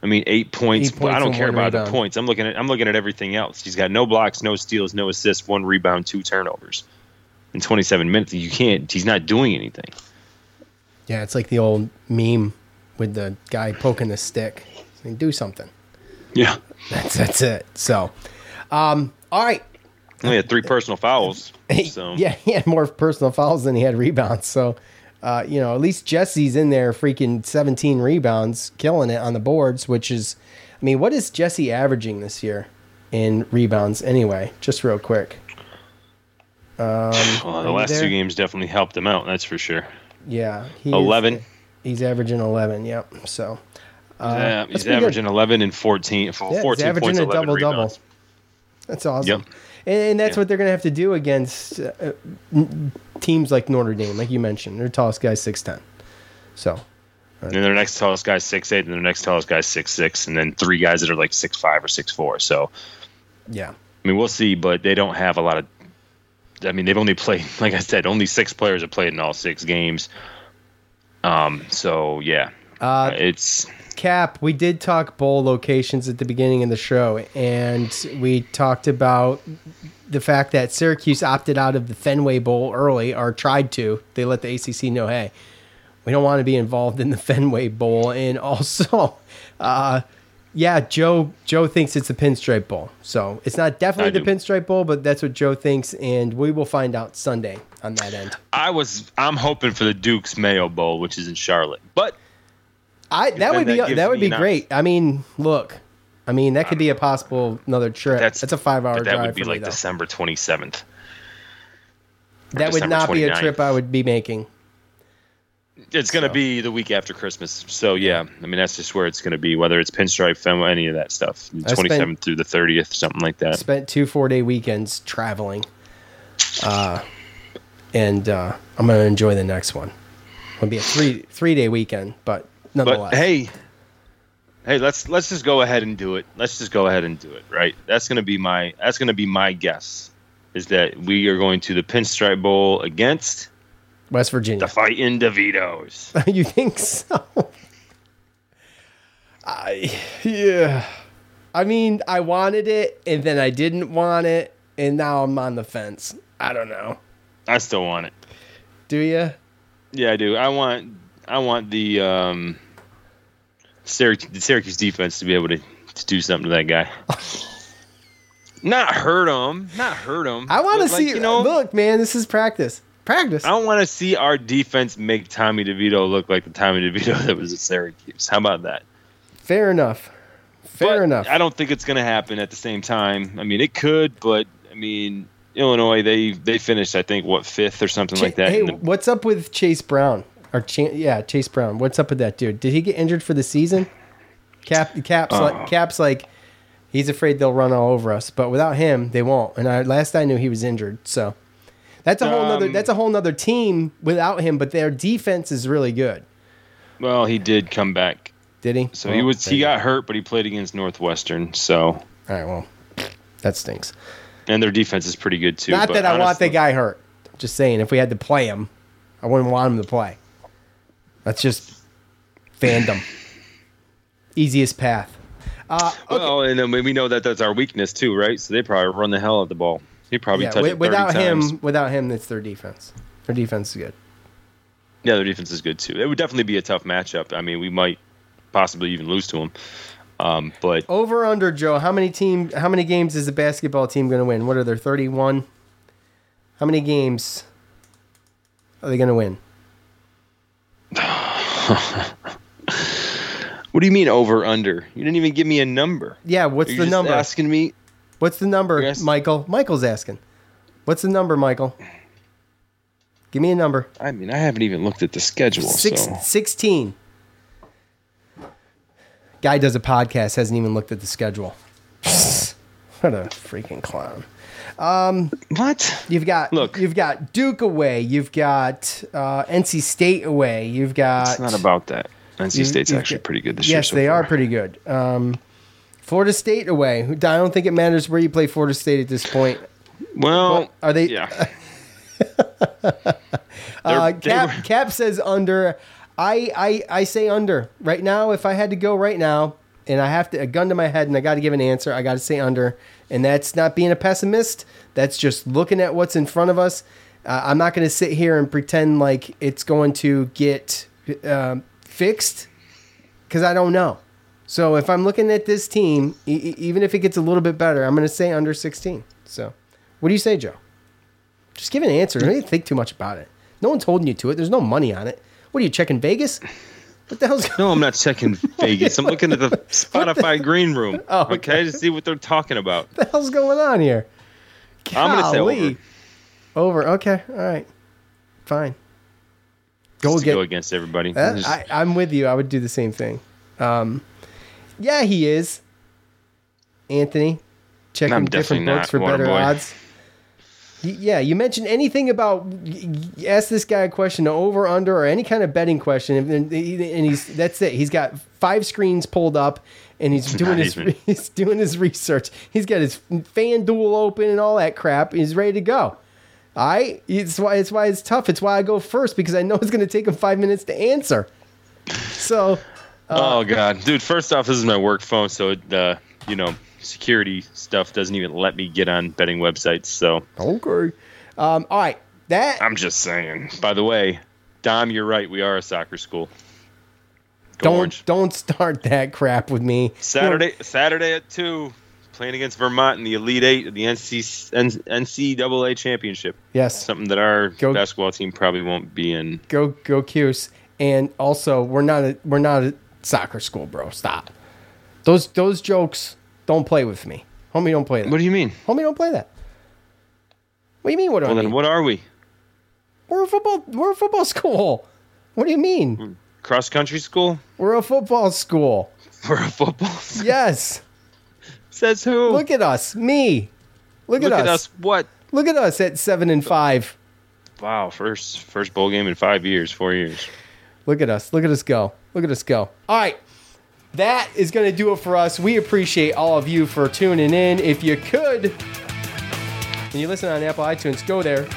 I mean, eight points. Eight but I don't care about the points. I'm looking at. I'm looking at everything else. He's got no blocks, no steals, no assists, one rebound, two turnovers. In 27 minutes, you can't. He's not doing anything. yeah, it's like the old meme with the guy poking the stick. Saying, do something. Yeah. That's that's it. So, um, all right. He had three personal fouls. So Yeah, he had more personal fouls than he had rebounds. So, uh, you know, at least Jesse's in there, freaking 17 rebounds, killing it on the boards. Which is, I mean, what is Jesse averaging this year in rebounds anyway? Just real quick. Um, well, the last there? two games definitely helped him out. That's for sure. Yeah, he is- 11. he's averaging 11. Yep. So, uh, Yeah, he's pretty good. averaging 11 and 14. For Yeah, 14 he's averaging points, a 11 double double. That's awesome. Yep. And, and that's Yeah. what they're going to have to do against uh, teams like Notre Dame, like you mentioned. Their tallest guy's 6'10. So, And then their next tallest guy's six eight, and their next tallest guy's six six, and then three guys that are like six five or six four. So yeah. I mean, we'll see, but they don't have a lot of. I mean, they've only played, like I said, only six players have played in all six games. Um. So yeah, Uh, it's Cap, we did talk bowl locations at the beginning of the show, and we talked about the fact that Syracuse opted out of the Fenway Bowl early, or tried to. They let the ACC know, hey, we don't want to be involved in the Fenway Bowl, and also, uh, yeah, Joe Joe thinks it's the Pinstripe Bowl, so it's not definitely I the do. Pinstripe Bowl, but that's what Joe thinks, and we will find out Sunday on that end. I was I'm hoping for the Duke's Mayo Bowl, which is in Charlotte, but I that would be that gives that would be great. I mean, look, I mean that could be a possible another trip. That's, that's a five hour that would be like me. December 27th. That would December not be a trip I would be making. It's going to be the week after Christmas. So yeah, I mean that's just where it's going to be. Whether it's Pinstripe, Fenway, any of that stuff. I spent- 27th through the 30th, something like that. Spent two four day weekends traveling, uh, and uh, I'm gonna enjoy the next one. It'll be a three three day weekend, but nonetheless, But hey, hey, let's let's just go ahead and do it. Let's just go ahead and do it. Right? That's gonna be my that's gonna be my guess. Is that we are going to the Pinstripe Bowl against West Virginia. the Fighting DeVitos. you think so? I yeah. I mean, I wanted it, and then I didn't want it, and now I'm on the fence. I don't know. I still want it. Do you? Yeah, I do. I want I want the um Syracuse, the Syracuse defense to be able to, to do something to that guy. not hurt him, not hurt him. I want to but, like, see. You know, look, man, this is practice. Practice. I don't want to see our defense make Tommy DeVito look like the Tommy DeVito that was at Syracuse. How about that? Fair enough. Fair But enough. I don't think it's going to happen at the same time. I mean, it could, but I mean, Illinois they they finished I think what fifth or something like that. Hey, the- what's up with Chase Brown? Or Ch- yeah, Chase Brown. What's up with that dude? Did he get injured for the season? Cap, Cap's Uh. like Cap's like he's afraid they'll run all over us, but without him, they won't. And I, last I knew, he was injured. So that's a whole nother Um, that's a whole nother team without him. But their defense is really good. well, he did come back. Did he? So he was he you got hurt, but he played against Northwestern. So. All right. Well, that stinks. and their defense is pretty good too. Not but that I want honestly- the guy hurt. Just saying, if we had to play him, I wouldn't want him to play. That's just fandom. Easiest path. Uh, Well, and then we know that that's our weakness too, right? So they probably run the hell out of the ball. He probably yeah, touched wi- it 30 without times. him, without him, it's their defense. Their defense is good. Yeah, their defense is good too. It would definitely be a tough matchup. I mean, we might possibly even lose to them. Um, but Over under Joe, how many team how many games is the basketball team going to win? What are their 31? How many games are they going to win? what do you mean over under? You didn't even give me a number. Yeah, what's You're the just number? Asking me. What's the number, Yes. Michael? Michael's asking. What's the number, Michael? Give me a number. I mean, I haven't even looked at the schedule. Six, so 16. Guy does a podcast, hasn't even looked at the schedule. what a freaking clown. Um, what? You've got Look. You've got Duke away. You've got uh, NC State away. You've got. it's not about that. NC you- State's actually got- pretty good this year. Yes, so they are pretty good. Um, Florida State away. I don't think it matters where you play Florida State at this point. Well, Are they? yeah. Uh, Cap, were- Cap says under. I, I I say under right now. If I had to go right now, and I have to a gun to my head, and I got to give an answer, I got to say under. And that's not being a pessimist. That's just looking at what's in front of us. Uh, I'm not going to sit here and pretend like it's going to get um, fixed because I don't know. So if I'm looking at this team, e- even if it gets a little bit better, I'm going to say under 16. So, what do you say, Joe? Just give an answer. Don't think too much about it. No one's holding you to it. There's no money on it. What are you checking Vegas? What the hell's No, I'm not checking Vegas. I'm looking at the Spotify green room. Oh, okay. to see what they're talking about. What the hell's going on here? I'm gonna say Golly. over. Over. Okay. All right. Fine. Go get. go against everybody. Uh, I, I'm with you. I would do the same thing. Um, yeah, he is. Anthony, checking I'm different books for better Waterboy. odds. Yeah, you mentioned anything about ask this guy a question, over under, or any kind of betting question, and, and he- and he's that's it. He's got five screens pulled up, and he's doing his even. he's doing his research. He's got his FanDuel open and all that crap. He's ready to go. I it's why it's why it's tough. It's why I go first because I know it's going to take him five minutes to answer. So oh god, dude. First off, this is my work phone, so it, uh, you know, security stuff doesn't even let me get on betting websites. So okay, um, all right. That I'm just saying. By the way, Dom, you're right. We are a soccer school. Go don't Orange. don't start that crap with me. Saturday, Saturday at two, playing against Vermont in the Elite Eight of the NC, NCAA championship. Yes. Something that our Go- basketball team probably won't be in. Go go Cuse. And also, we're not a we're not a soccer school, bro. Stop. Those those jokes don't play with me, homie. Don't play that. What do you mean? homie? Don't play that. What do you mean? What do Well, I then mean? what are we? We're a football. We're a football school. What do you mean? Hmm. Cross country school? We're a football school. We're a football. School. Yes. Says who? Look at us. Me. Look, Look at, us. at us. us. What? Look at us at seven and five. Wow, first first bowl game in five years, four years. Look at us. Look at us go. Look at us go. All right. That is going to do it for us. We appreciate all of you for tuning in. If you could, when you listen on Apple iTunes, go there.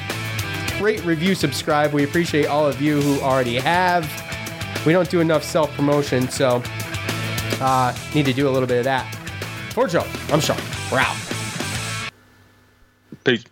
Rate, review, subscribe. We appreciate all of you who already have. We don't do enough self promotion, so uh, need to do a little bit of that. For Joe, I'm Sean. We're out. Peace.